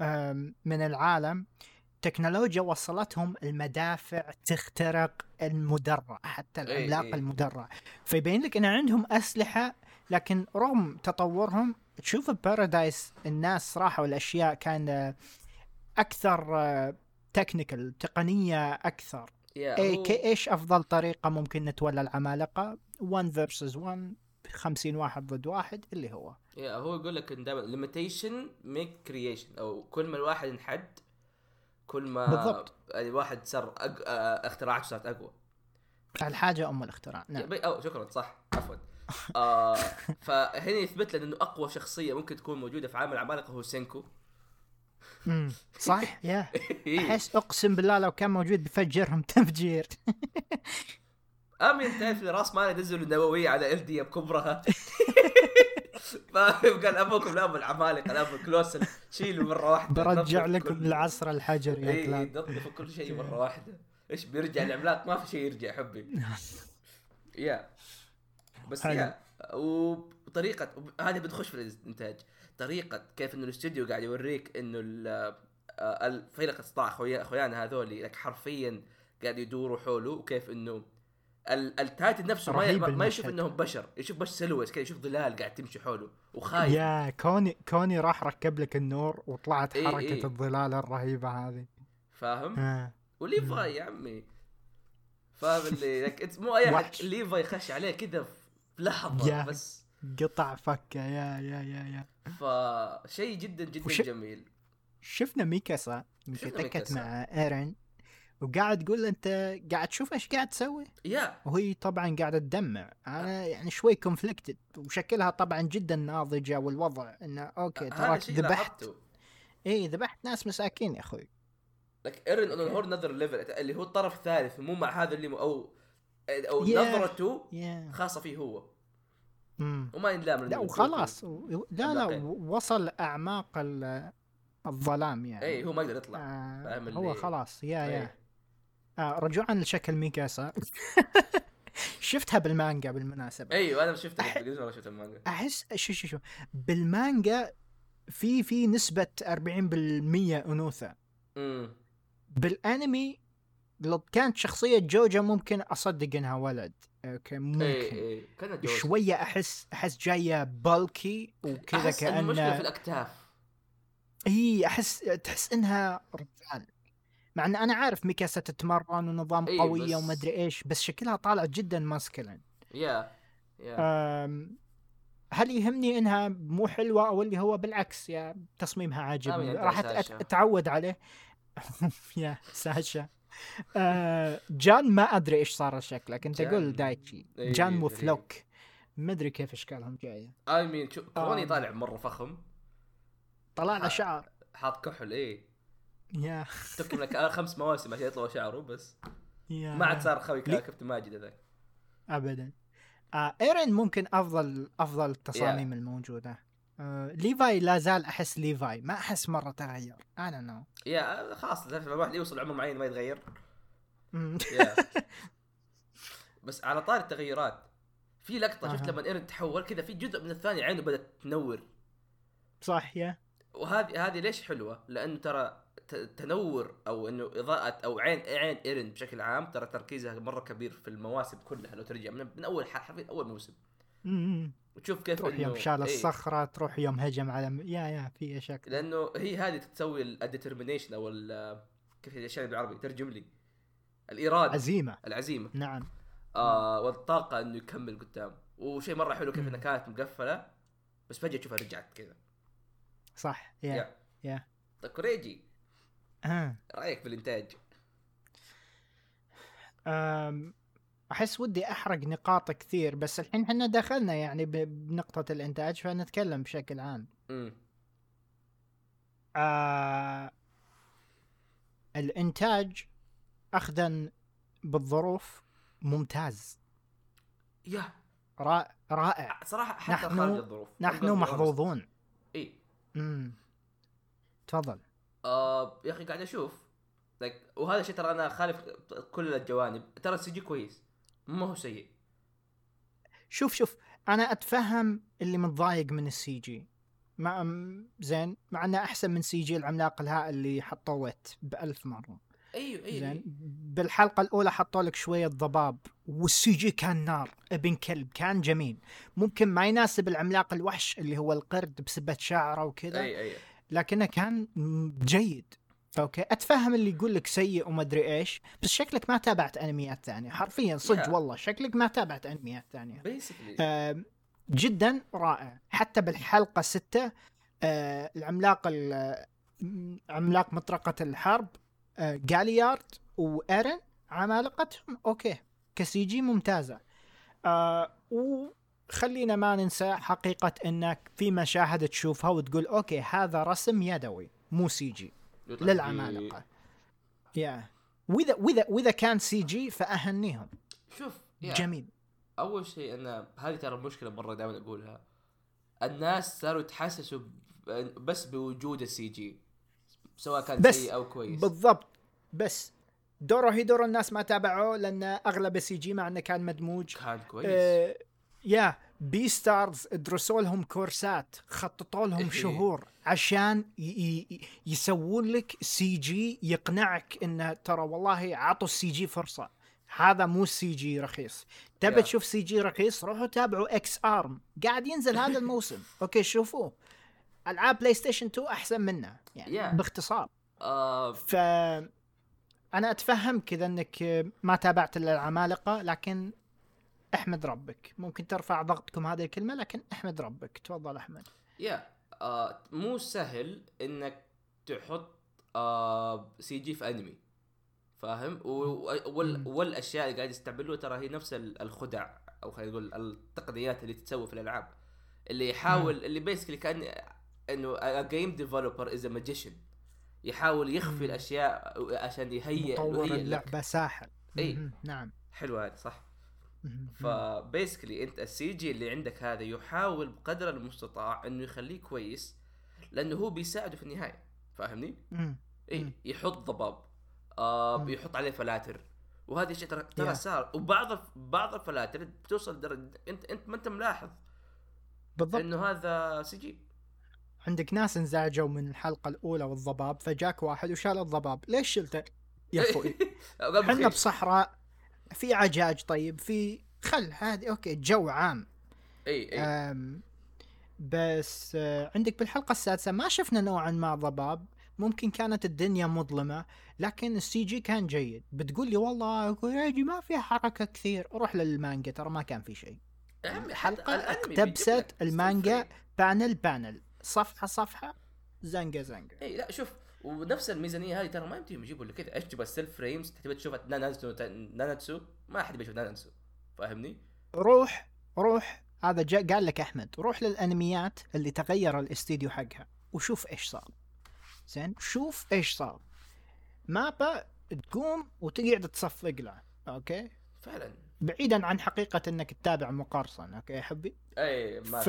B: آم، من العالم تكنولوجيا وصلتهم المدافع تخترق المدرع حتى
A: إيه،
B: العملاق
A: إيه.
B: المدرع. فيبين لك أن عندهم أسلحة لكن رغم تطورهم تشوف Paradis الناس راحوا الأشياء كان آه، أكثر technical تقنية أكثر.
A: يا
B: إيه
A: هو-
B: كي إيش أفضل طريقة ممكن نتولى العمالقة؟ 1 versus 1 50 واحد ضد واحد اللي هو.
A: يا هو يقول لك إن دائما limitation make creation أو كل ما الواحد انحد كل ما
B: بالضبط.
A: الواحد صار أق... آه، اختراعاته صارت أقوى.
B: الحاجة أم الاختراع نعم.
A: نعم. أو شكرا صح عفوا. آه فهنا يثبت لنا إنه أقوى شخصية ممكن تكون موجودة في عالم العمالقه هو سينكو.
B: أمم، صح يا.
A: إيه.
B: أحس أقسم بالله لو كان موجود بفجرهم تفجير.
A: امين تعرف إن راس مال ينزل النووية على إل دي بكبرها فاهم قال أبوكم لا أبو العمالقة لا أبو الكلوسل. شيلوا مرة واحدة
B: برجع لكم
A: كل-
B: العصر الحجر يا
A: اي
B: كلاب.
A: نظفوا كل شيء مرة واحدة. إيش بيرجع العملاق؟ ما في شيء يرجع حبي. يا. بس
B: حلو.
A: يا وطريقة هذه بتخش في الإنتاج طريقة كيف إنه الاستوديو قاعد يوريك إنه ال- آه، اخويا أخويانا هذول لك حرفيا قاعد يدوروا حوله وكيف إنه ال- التايتن نفسه ما, ما, يشوف. إنهم بشر يشوف بس silhouette كذا يشوف ظلال قاعد تمشي حوله وخايف
B: يا كوني كوني راح ركب لك النور وطلعت
A: إيه،
B: حركة
A: إيه.
B: الظلال الرهيبة هذه
A: فاهم؟
B: آه.
A: وليفاي يا عمي فاهم اللي لك مو أي
B: أحد.
A: ليفاي خش عليه كذا في لحظة
B: يا.
A: بس.
B: قطع فكة يا يا يا يا.
A: فشيء جدا جدا
B: وش-
A: جميل.
B: شفنا ميكاسا متكت
A: ميكاسا.
B: مع ايرن وقاعد تقول أنت قاعد تشوف إيش قاعد تسوي؟
A: يا.
B: وهي طبعا قاعدة تدمع. أنا يعني شوي conflicted وشكلها طبعا جدا ناضجة والوضع إنه
A: أوكي
B: تراك ذبحت. اي ذبحت ناس مساكين يا أخوي.
A: لك ايرن on another level اللي هو الطرف الثالث مو مع هذا اللي أو أو
B: يا.
A: نظرته
B: يا
A: خاصة فيه هو.
B: مم.
A: وما ينلام
B: لا وخلاص. و- لا لا وصل أعماق ال- الظلام يعني.
A: اي هو ما يقدر يطلع.
B: آه هو خلاص. يا
A: إيه.
B: يا آه رجوعا لشكل ميكاسا. شفتها بالمانجا بالمناسبة.
A: أيوه أنا شفت
B: أح-
A: مره شفت المانجا
B: أحس شو شو شو. بالمانجا في في نسبة 40% أنوثة.
A: امم
B: بالأنمي لو كانت شخصية جوجا ممكن أصدق إنها ولد. أوكي ممكن.
A: اي اي كان جوز
B: شوية أحس أحس جاية بالكي وكذا
A: إن المشكلة في
B: كأنه
A: الأكتاف.
B: إي أحس تحس إنها رجال مع إن أنا عارف ميكاسا تتمرن ونظام
A: إي،
B: قوية
A: بس-
B: وما ادري إيش بس شكلها طالع جدا masculine
A: يا يا.
B: هل يهمني إنها مو حلوة أو اللي هو بالعكس؟ يا تصميمها عاجبني. راح. أتعود عليه. يا ساشا. آه، جان ما أدري إيش صار شكله كنت
A: أقول.
B: دايتشي
A: إيه،
B: جان. وفلوك ما أدري كيف إشكالهم جاية.
A: اي مين شو كوني. طالع مرة فخم.
B: طلع له. شعر.
A: حاط كحل إيه.
B: يا.
A: تبكي لك آه خمس مواسم عشان يطلع شعره بس.
B: يا.
A: ما عاد صار خوي كابتن ماجد هذاك
B: ابدا. آه إيرين ممكن أفضل أفضل التصاميم الموجودة. آه ليفاي لا زال أحس ليفاي ما أحس مرة تغير أنا نو
A: يا خلاص الواحد يوصل عمر معين ما يتغير. بس على طار التغيرات في لقطة شفت. لما إيرن تحول كذا في جزء من الثاني عينه بدأت تنور.
B: صح يا.
A: وهذه هذه ليش حلوة؟ لأنه ترى تنور أو إنه إضاءة أو عين عين إيرن بشكل عام ترى تركيزها مرة كبير في المواسم كلها لو ترجع من, من أول حرفيا أول موسم. وتشوف كيف
B: تروح يوم شال
A: إيه.
B: الصخرة تروح يوم هجم على م... يا يا في شكل.
A: لأنه هي هذه تسوي ال determination أو ال- كيف هي الأشياء بالعربي؟ ترجم لي. الإرادة.
B: عزيمة.
A: العزيمة.
B: نعم.
A: آه والطاقة إنه يكمل قدام. وشيء مرة حلو كيف إنها كانت مقفلة بس فجأة تشوفها رجعت كذا.
B: صح. يا
A: يا. طيب كوريجي. رأيك بالانتاج.
B: أحس ودي أحرق نقاط كثير بس الحين إحنا دخلنا يعني ب... بنقطة الإنتاج فنتكلم بشكل عام.
A: امم
B: آه... الإنتاج اخذا بالظروف ممتاز.
A: يا.
B: رائع. رائع
A: صراحة حتى
B: نحن-
A: خارج الظروف
B: نحن محظوظون.
A: إي.
B: امم تفضل.
A: آه يا أخي قاعد أشوف. وهذا الشيء ترى أنا خالف كل الجوانب. ترى ال CG كويس. ما هو سيء.
B: شوف شوف أنا أتفهم اللي متضايق من ال CG. مع زين مع إنه أحسن من CG العملاق الهائل اللي حطوه ويت بألف مرة.
A: أيوه أيوه
B: زين بالحلقة الأولى حطوا لك شوية ضباب وال CG كان نار ابن كلب كان جميل. ممكن ما يناسب العملاق الوحش اللي هو القرد بسبة شعره وكذا
A: أي أي.
B: لكنه كان جيد. أوكي. أتفهم اللي يقول لك سيء وما أدري إيش بس شكلك ما تابعت أنميات ثانية. حرفيا صدق
A: Yeah.
B: والله شكلك ما تابعت أنميات
A: ثانية.
B: آم، جدا رائع. حتى بالحلقة ستة آه، العملاق عملاق مطرقة الحرب آه، جاليارد وإيرن عمالقتهم. أوكي. ك CG ممتازة. آه، وخلينا ما ننسى حقيقة أنك في مشاهد تشوفها وتقول أوكي هذا رسم يدوي مو
A: CG
B: للعمالقه يا واذا واذا وإذا كان CG
A: فأهنيهم. شوف يا.
B: جميل.
A: أول شيء أنا هذه ترى مشكلة مرة دائما أقولها. الناس صاروا يتحسسوا بس بوجود ال CG سواء كان
B: بس
A: سيء أو كويس.
B: بالضبط. بس دوره هي دور الناس ما تابعوه لأن أغلب CG مع إنه كان مدموج.
A: كان كويس.
B: آه يا Beastars درسوا لهم كورسات خططوا لهم
A: إيه.
B: شهور عشان يسوون لك CG يقنعك إنه ترى والله عطوا ال CG فرصة. هذا مو CG رخيص. تبي
A: يا.
B: تشوف CG رخيص روحوا تابعوا Ex-Arm قاعد ينزل هذا الموسم. أوكي شوفوه. ألعاب PlayStation 2 أحسن منه. يعني
A: يا.
B: باختصار.
A: آه.
B: ف أنا أتفهم كذا إنك ما تابعت الا العمالقه لكن أحمد ربك ممكن ترفع ضغطكم هذه الكلمة لكن أحمد ربك تفضل أحمد
A: يا آه مو سهل إنك تحط آه CG في أنمي فاهم وال. والأشياء اللي قاعد يستعملوها ترى هي نفس ال- الخدع أو خلينا نقول التقنيات اللي تتسوى في الألعاب اللي يحاول اللي basically كأن إنه game developer is magician يحاول يخفي
B: مم.
A: الأشياء عشان يهيئ
B: مطور. اللعبة ساحر. مهم. نعم
A: حلو هذا صح.
B: ف
A: basically انت ال CG اللي عندك هذا يحاول بقدر المستطاع انه يخليه كويس لأنه هو بيساعده في النهاية فاهمني؟ اي يحط ضباب آه
B: مم.
A: يحط عليه فلاتر وهذه الشيء ترى ترى. صار. وبعض بعض الفلاتر بتوصل لدرجه انت انت ما انت ملاحظ
B: بالضبط.
A: إنه هذا CG
B: عندك ناس انزعجوا من الحلقة الأولى والضباب فجاك واحد وشال الضباب. ليش شلته؟ يا أخوي.
A: إحنا.
B: بصحراء. في عجاج طيب في خل هذه okay جو عام.
A: إي
B: إي. بس آه، عندك بالحلقة السادسة ما شفنا نوعا ما ضباب ممكن كانت الدنيا مظلمة لكن ال CG كان جيد. بتقول لي والله choreography ما في حركة كثير روح للمانجا ترى ما كان في شيء.
A: يا بيجيب
B: اقتبست المانجا. panel panel صفحة صفحة زنقة زنقة
A: إي لا شوف ونفس الميزانية هذه ترى ما يمديهم يجيبوا لك. كذا إيش تبغى؟ ال still frames تبغى تشوف ناناتسو ناناتسو؟ ما حد بيشوف ناناتسو. فاهمني؟
B: روح روح. هذا جاء قال لك أحمد روح للأنميات اللي تغير الاستديو حقها وشوف إيش صار. زين؟ شوف إيش صار. مابا تقوم وتقعد تصفق له. okay؟
A: فعلا.
B: بعيدا عن حقيقة إنك تتابع مقرصن okay يا حبي
A: اي ما
B: ف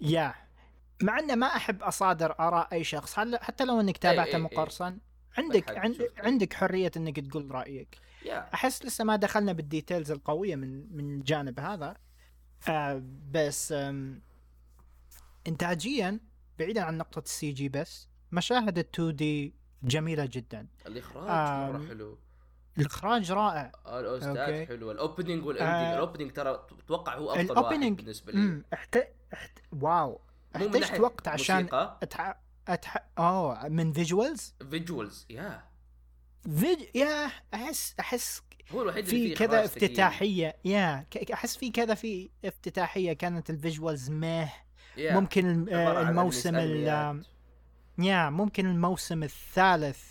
B: yeah. مع إنه ما أحب أصادر آراء أي شخص حتى لو
A: إنك
B: تابعته. مقرصن عندك
A: حد
B: عند
A: يشوف.
B: عندك حرية إنك تقول رأيك.
A: yeah.
B: أحس لسه ما دخلنا بال details القوية من من الجانب هذا. آه بس آم، انتاجيا بعيدا عن نقطة ال CG بس مشاهد ال 2D جميلة جدا.
A: الإخراج
B: آم،
A: مره حلو.
B: الإخراج رائع.
A: الاوستات
B: أوكي.
A: حلوة الاوبننج والاندنج
B: آه،
A: الاوبننج ترى أتوقع هو أفضل واحد بالنسبة لي.
B: احت... احت... واو. احتجت وقت عشان
A: موسيقى.
B: أتح... أتح... اوه من فيجوالز
A: فيجوالز يا.
B: فيج... يا أحس أحس
A: هو الوحيد
B: في كذا. افتتاحية يا. أحس في كذا في افتتاحية كانت الفيجوالز
A: يا.
B: ممكن
A: عن
B: الموسم ال-. يا ممكن الموسم الثالث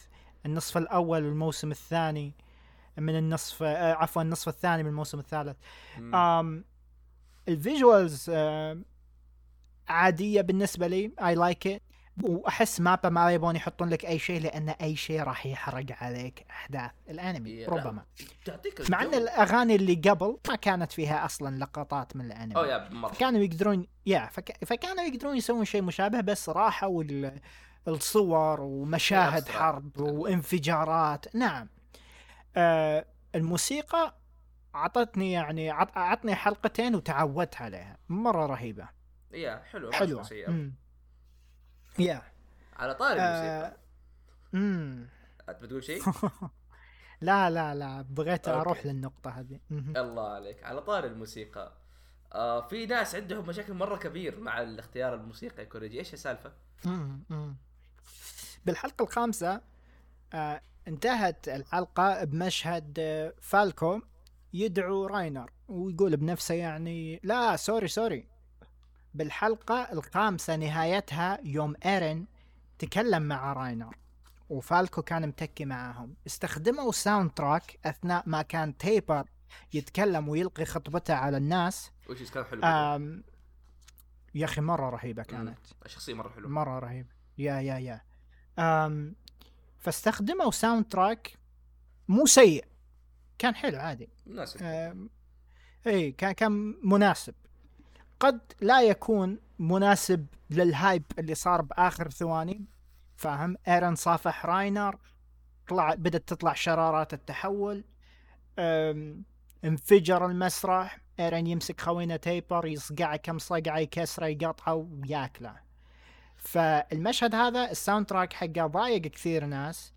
B: النصف الأول والموسم الثاني من النصف آه، عفوا النصف الثاني من الموسم الثالث. um, ال visuals عادية بالنسبة لي. I like it وأحس مابا ما يبون يحطون لك أي شيء لأن أي شيء راح يحرق عليك
A: أحداث الأنمي.
B: ربما.
A: تعطيك
B: مع
A: إن.
B: الأغاني اللي قبل ما كانت فيها أصلا لقطات من
A: الأنمي. yeah مرة.
B: كانوا يقدرون يا فك... فكانوا يقدرون يسوون شيء مشابه بس راحوا ال... الصور ومشاهد. حرب وانفجارات. نعم. آه الموسيقى عطتني يعني عط... عطني حلقتين وتعودت عليها. مرة رهيبة.
A: يا حلو ما
B: حلوة. يا
A: على طاري الموسيقى.
B: آه... امم
A: أنت بتقول شيء؟
B: لا لا لا بغيت
A: أوكي.
B: أروح للنقطة هذه.
A: الله عليك. على طاري الموسيقى. آه في ناس عندهم مشاكل مرة كبير مع الاختيار الموسيقى كوريجي. إيش
B: مم. بالحلقة الخامسة آه انتهت الحلقة بمشهد آه فالكو يدعو راينر ويقول بنفسه يعني لا sorry sorry. بالحلقة الخامسة نهايتها يوم ايرن تكلم مع راينر وفالكو كان متكي معاهم استخدموا soundtrack أثناء ما كان تيبر يتكلم ويلقي خطبته على الناس.
A: وش كان حلو
B: آم يا أخي مرة رهيبة كانت.
A: الشخصية مرة حلوة.
B: مرة رهيب yeah yeah yeah. أم فاستخدموا soundtrack مو سيء. كان حلو عادي.
A: مناسب.
B: آم، اي كان كان مناسب. قد لا يكون مناسب لل hype اللي صار بآخر ثواني فاهم؟ إيرن صافح راينر طلع بدت تطلع شرارات التحول انفجر المسرح إيرن يمسك خوينه تيبر يصقعه كم صقعة يكسره يقطعه وياكله. فالمشهد هذا ال soundtrack حقه ضايق كثير ناس.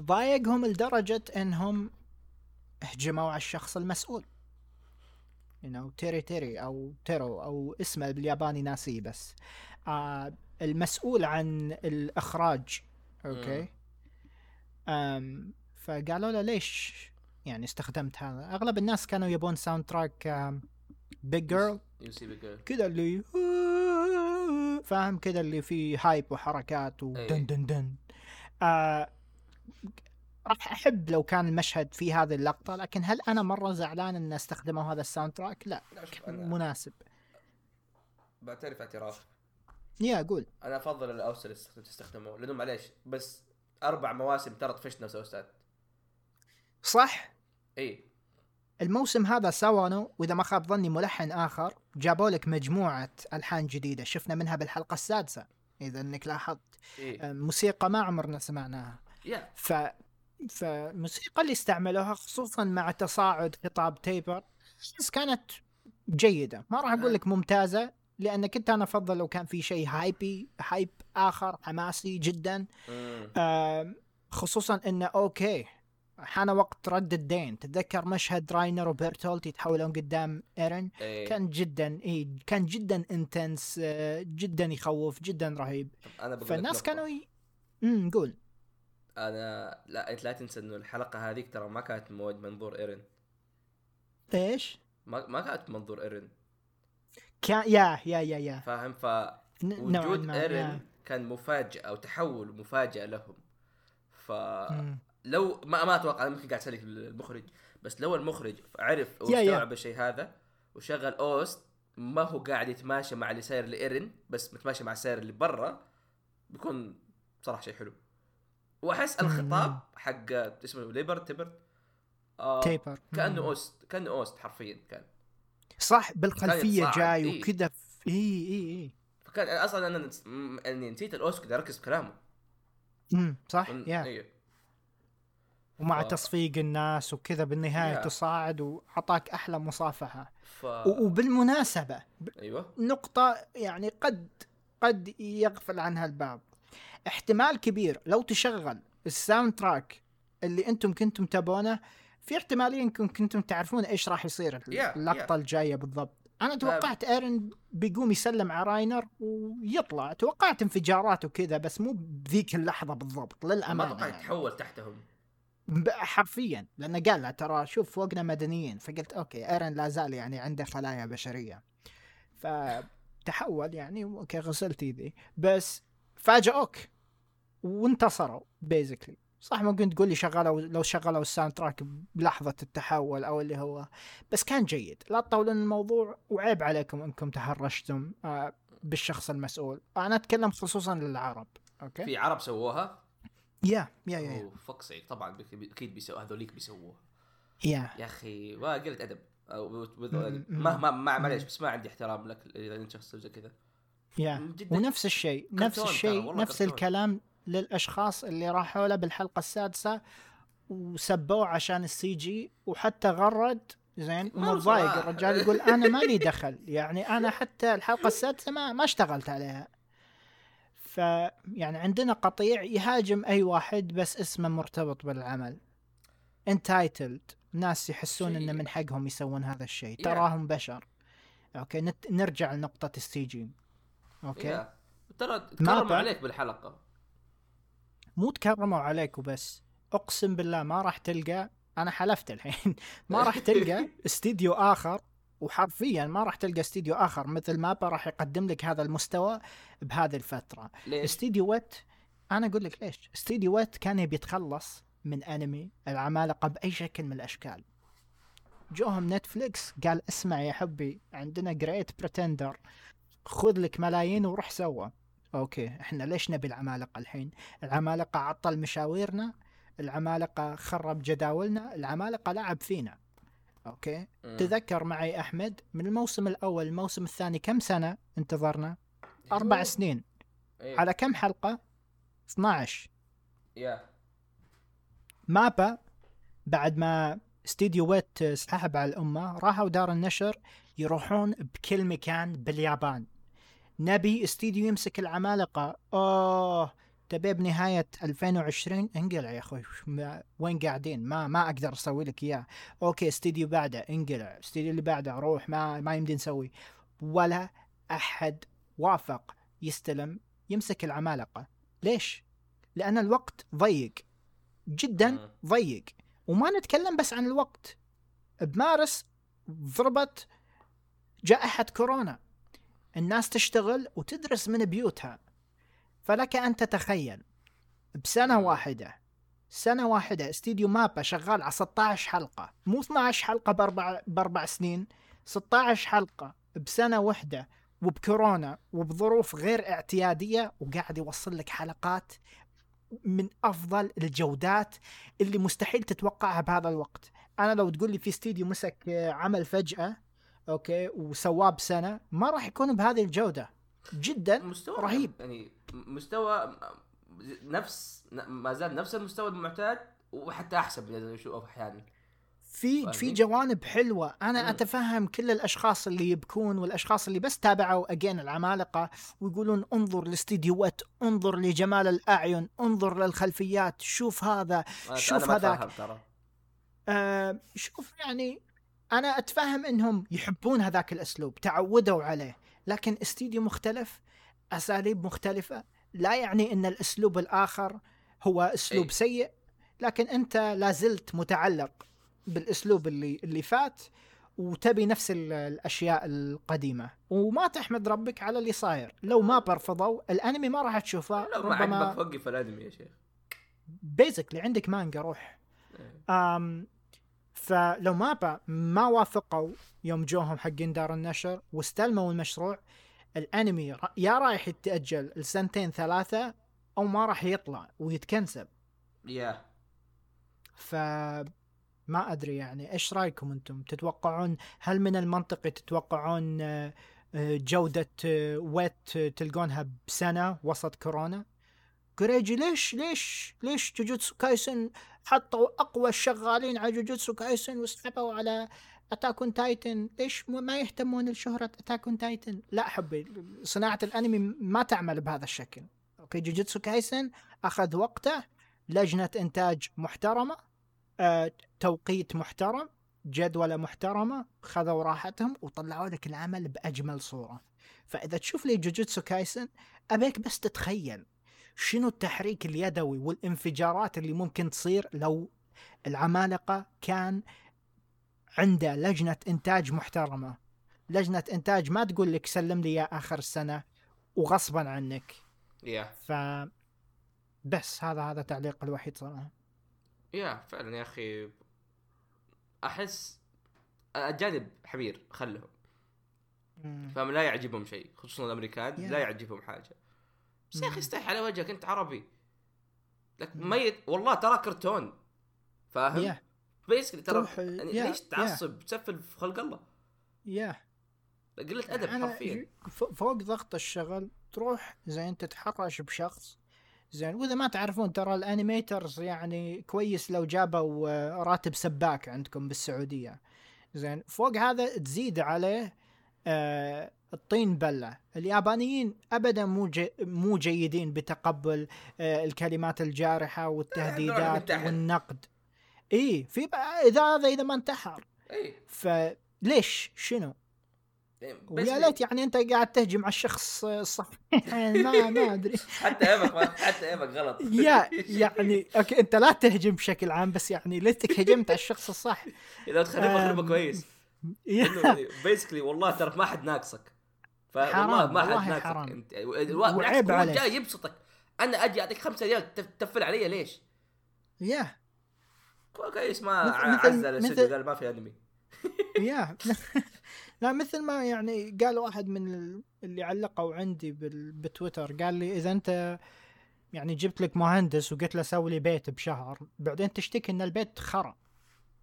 B: ضايقهم لدرجة إنهم هجموا على الشخص المسؤول. You know, تيري تيري أو تيرو أو اسمه بالياباني ناسيه بس. آه المسؤول عن الإخراج okay؟ أم فقالوا له ليش يعني استخدمت هذا؟ أغلب الناس كانوا يبون
A: soundtrack big girl
B: كذا اللي فاهم؟ كذا اللي فيه hype وحركات ودن
A: إيه.
B: دن دن. آه راح أحب لو كان المشهد في هذه اللقطة لكن هل أنا مرة زعلان ان استخدموا هذا ال soundtrack؟ لا
A: لا
B: مناسب.
A: بعترف اعتراف.
B: yeah قول.
A: أنا أفضل ال OST اللي استخدمه لأنه معليش بس أربع مواسم ترى طفشنا OST ات
B: صح؟
A: إي.
B: الموسم هذا سوانو وإذا ما خاب ظني ملحن آخر جابوا لك مجموعة ألحان جديدة شفنا منها بالحلقة السادسة إذا إنك لاحظت.
A: إي.
B: آه، موسيقى ما عمرنا سمعناها.
A: yeah.
B: ف فالموسيقى اللي استعملوها خصوصا مع تصاعد خطاب تيبر كانت جيدة. ما راح أقول لك ممتازة لأن كنت أنا أفضل لو كان في شيء hypey hype آخر حماسي جدا. آم، خصوصا انه okay حان وقت رد الدين. تتذكر مشهد راينر وبرتولت يتحولون قدام إيرن؟
A: إيه.
B: كان جدا إي كان جدا intense جدا يخوف جدا رهيب.
A: لك
B: فالناس. كانوا ي... امم قول.
A: أنا لا إنت لا تنسى إنه الحلقة هذيك ترى ما كانت من منظور ايرن
B: إيش؟
A: ما ما كانت من منظور ايرن
B: كان yeah yeah yeah yeah
A: فاهم ف
B: ن- نوعاً
A: وجود
B: ما،
A: ايرن. كان مفاجاه أو تحول مفاجاه لهم ف. لو ما ما أتوقع ممكن قاعد أسألك المخرج بس لو المخرج عرف. واستوعب الشيء هذا وشغل OST ما هو قاعد يتماشى مع اللي صاير لايرن بس متماشى مع السير اللي برا بيكون صراحة شيء حلو
B: وأحس.
A: الخطاب حق اسمه ليبر تيبر آه
B: تيبر. كأنه.
A: OST كأنه OST حرفيا كان.
B: صح
A: بالخلفية
B: جاي
A: إيه.
B: وكذا اي اي اي
A: فكان أنا أصلا أنا أني نسيت ال OST كنت أركز كلامه.
B: امم صح yeah.
A: أيوه
B: ومع
A: ف-
B: تصفيق الناس وكذا
A: بالنهاية.
B: تصاعد وعطاك أحلى مصافحة.
A: ف
B: و- وبالمناسبة
A: أيوه.
B: نقطة يعني قد قد يغفل عنها البعض. احتمال كبير لو تشغل ال soundtrack اللي أنتم كنتم تبونه في احتمالية انكم كنتم تعرفون إيش راح يصير اللقطة الجاية بالضبط. أنا توقعت إيرن بيقوم يسلم على راينر ويطلع. توقعت انفجارات وكذا بس مو بذيك اللحظة بالضبط
A: ما
B: للامانه
A: أتوقع
B: يعني.
A: يتحول تحتهم.
B: حرفيا لأنه قال له ترى شوف فوقنا مدنيين. فقلت okay إيرن لا زال يعني عنده خلايا بشرية. فتحول يعني okay غسلت ايدي بس فاجئوك وانتصروا basically صح ممكن تقول لي شغلوا لو شغلوا ال soundtrack بلحظة التحول أو اللي هو بس كان جيد. لا تطولون الموضوع وعيب عليكم إنكم تحرشتم آه، بالشخص المسؤول. أنا أتكلم خصوصا للعرب okay؟
A: في عرب سووها؟
B: yeah
A: yeah yeah سيك طبعا أكيد بيسووا هذوليك بيسووها.
B: Yeah.
A: يا أخي قله أدب.
B: مم.
A: ما ما ما معليش بس ما عندي احترام لك إذا أنت شخص زي كذا. Yeah.
B: ونفس الشيء نفس الشيء نفس. الكلام للأشخاص اللي راحوا له بالحلقة السادسة وسبوه عشان ال CG وحتى غرد زين ومتضايق
A: صراحة.
B: الرجال يقول أنا مالي دخل. يعني أنا حتى الحلقة السادسة ما ما اشتغلت عليها. ف يعني عندنا قطيع يهاجم أي واحد بس اسمه مرتبط بالعمل. entitled ناس يحسون إنه من حقهم يسوون هذا الشيء.
A: Yeah.
B: تراهم بشر. Okay نت... نرجع لنقطة ال CG okay؟
A: Yeah. ترى
B: بقى-
A: عليك بالحلقة.
B: مو تكرموا عليك وبس. أقسم بالله ما راح تلقى أنا حلفت الحين. ما راح تلقى استديو آخر وحرفيا ما راح تلقى استديو آخر مثل MAPPA راح يقدم لك هذا المستوى بهذه الفترة.
A: ليش؟
B: استديو Wit أنا أقول لك ليش. استديو Wit كان يبي يتخلص من أنمي العمالقة بأي شكل من الأشكال. جوهم نتفليكس قال اسمع يا حبي عندنا Great Pretender خذ لك ملايين وروح سوى. Okay إحنا ليش نبي العمالقة الحين؟ العمالقة عطل مشاويرنا العمالقة خرب جداولنا العمالقة لعب فينا. okay؟
A: مم.
B: تذكر معي أحمد من الموسم الأول الموسم الثاني كم سنة انتظرنا؟
A: أربع.
B: سنين.
A: إيه.
B: على كم حلقة؟ 12
A: yeah.
B: MAPPA بعد ما استديو Wit سحب على الأمة راحوا دار النشر يروحون بكل مكان باليابان. نبي استديو يمسك العمالقة. أوه تبي بنهاية 2020 انقلع يا أخوي. وين قاعدين؟ ما ما أقدر أسوي لك إياه. Okay استديو بعده. انقلع. استديو اللي بعده. روح. ما ما يمدي نسوي. ولا أحد وافق يستلم يمسك العمالقة. ليش؟ لأن الوقت ضيق. جدا
A: مم.
B: ضيق. وما نتكلم بس عن الوقت. بمارس ضربت جائحة كورونا. الناس تشتغل وتدرس من بيوتها. فلك أن تتخيل بسنة واحدة سنة واحدة استديو مابا شغال على 16 حلقة مو 12 حلقة بأربع, بأربع سنين 16 حلقة بسنة واحدة وبكورونا وبظروف غير اعتيادية وقاعد يوصل لك حلقات من أفضل الجودات اللي مستحيل تتوقعها بهذا الوقت. أنا لو تقول لي في استديو مسك عمل فجأة أوكي وسواه بسنه ما راح يكون بهذه الجودة جدا
A: مستوى
B: رهيب.
A: يعني مستوى نفس ما زال نفس المستوى المعتاد وحتى أحسن اللي نشوفه أحيانا
B: في؟ في جوانب حلوة أنا
A: مم.
B: أتفهم كل الأشخاص اللي يبكون والأشخاص اللي بس تابعوا اجين العمالقة ويقولون انظر لاستديوهات انظر لجمال الأعين انظر للخلفيات شوف هذا شوف هذاك.
A: ترى
B: آه شوف يعني أنا أتفهم إنهم يحبون هذاك الأسلوب تعودوا عليه لكن استديو مختلف أساليب مختلفة لا يعني إن الأسلوب الآخر هو أسلوب
A: إي.
B: سيء لكن أنت لازلت متعلق بالأسلوب اللي اللي فات وتبي نفس ال- الأشياء القديمة وما تحمد ربك على اللي صاير لو ما برفضوا الأنمي ما راح تشوفه
A: لو ما عجبك وقف الأنمي يا شيخ
B: بيزكلي عندك مانجا روح
A: إيه.
B: أم فلو مابا ما وافقوا يوم جوهم حقين دار النشر واستلموا المشروع الانمي يا رايح يتأجل لسنتين ثلاثة أو ما راح يطلع ويتكنسل
A: يا.
B: ف ما أدري يعني إيش رأيكم أنتم؟ تتوقعون هل من المنطقي تتوقعون آه، آه، جودة آه، Wit تلقونها بسنة وسط كورونا؟ كوريجي ليش ليش ليش جوجوتسو كايسن حطوا أقوى الشغالين على جوجوتسو كايسن وسحبوا على Attack on Titan ليش ما يهتمون لشهرة Attack on Titan لا حبي صناعة الأنمي ما تعمل بهذا الشكل. Okay جوجوتسو كايسن أخذ وقته لجنة إنتاج محترمة آه، توقيت محترم جدولة محترمة خذوا راحتهم وطلعوا لك العمل بأجمل صورة. فإذا تشوف لي جوجوتسو كايسن أبيك بس تتخيل شنو التحريك اليدوي والانفجارات اللي ممكن تصير لو العمالقة كان عنده لجنة إنتاج محترمة؟ لجنة إنتاج ما تقول لك سلم لي يا آخر السنة وغصبا عنك.
A: يا
B: ف بس هذا هذا تعليق الوحيد صراحة.
A: يا فعلا يا أخي. أحس الاجانب حمير خلهم. فهم لا يعجبهم شيء خصوصا الأمريكان
B: يا.
A: لا يعجبهم حاجة. بس يا
B: أخي.
A: استحي على وجهك انت عربي لك. ميت والله ترى كرتون فاهم؟
B: يا
A: بيسكلي ترى يعني
B: يا-
A: ليش. تعصب تسفل في خلق الله
B: يا
A: قلة
B: أدب
A: حرفيا
B: فوق ضغط الشغل تروح زين تتحرش بشخص زين وإذا ما تعرفون ترى ال animators يعني كويس لو جابوا آه، راتب سباك عندكم بالسعودية زين فوق هذا تزيد عليه آه الطين بلة. اليابانيين ابدا مو جي مو جيدين بتقبل آه الكلمات الجارحة والتهديدات
A: منتحر.
B: والنقد. إي في إذا هذا إذا ما انتحر.
A: إي.
B: فليش شنو؟ ويا ليت يعني أنت قاعد تهجم على الشخص الصح. يعني ما ما أدري.
A: حتى aim ك حتى aim ك غلط.
B: Yeah يعني okay أنت لا تهجم بشكل عام بس يعني ليتك هجمت على الشخص الصح.
A: إذا تخربه خربه
B: أم،
A: كويس. basically والله ترى ما حد ناقصك. فوالله ما حد ناقصك.
B: حرام.
A: انت
B: وعيب عليك.
A: جاي يبسطك. أنا أجي أعطيك خمسة ريال تف- تفل علي ليش؟
B: يا.
A: كويس ما عزل الاستوديو قال ما في أنمي.
B: يا. لا مثل ما يعني قال واحد من ال- اللي علقوا عندي بتويتر قال لي إذا أنت يعني جبت لك مهندس وقلت له سوي لي بيت بشهر بعدين تشتكي إن البيت خرا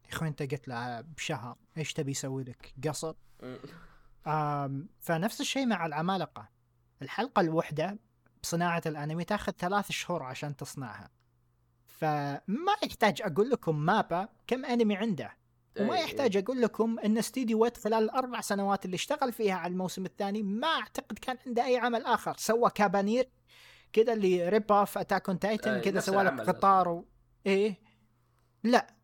B: يا أخوي أنت قلت له بشهر إيش تبي يسوي لك؟ قصر. فنفس الشيء مع العمالقة. الحلقة الوحدة بصناعة الأنمي تأخذ ثلاث شهور عشان تصنعها. فما يحتاج أقول لكم مابا كم أنمي عنده. وما
A: إيه،
B: يحتاج أقول لكم أن استديو ويت خلال الأربع سنوات اللي اشتغل فيها على الموسم الثاني ما أعتقد كان عنده أي عمل آخر. سوى كابانير كذا اللي rip off Attack on
A: Titan
B: كذا سوى
A: like.
B: قطار و... إيه؟ لا.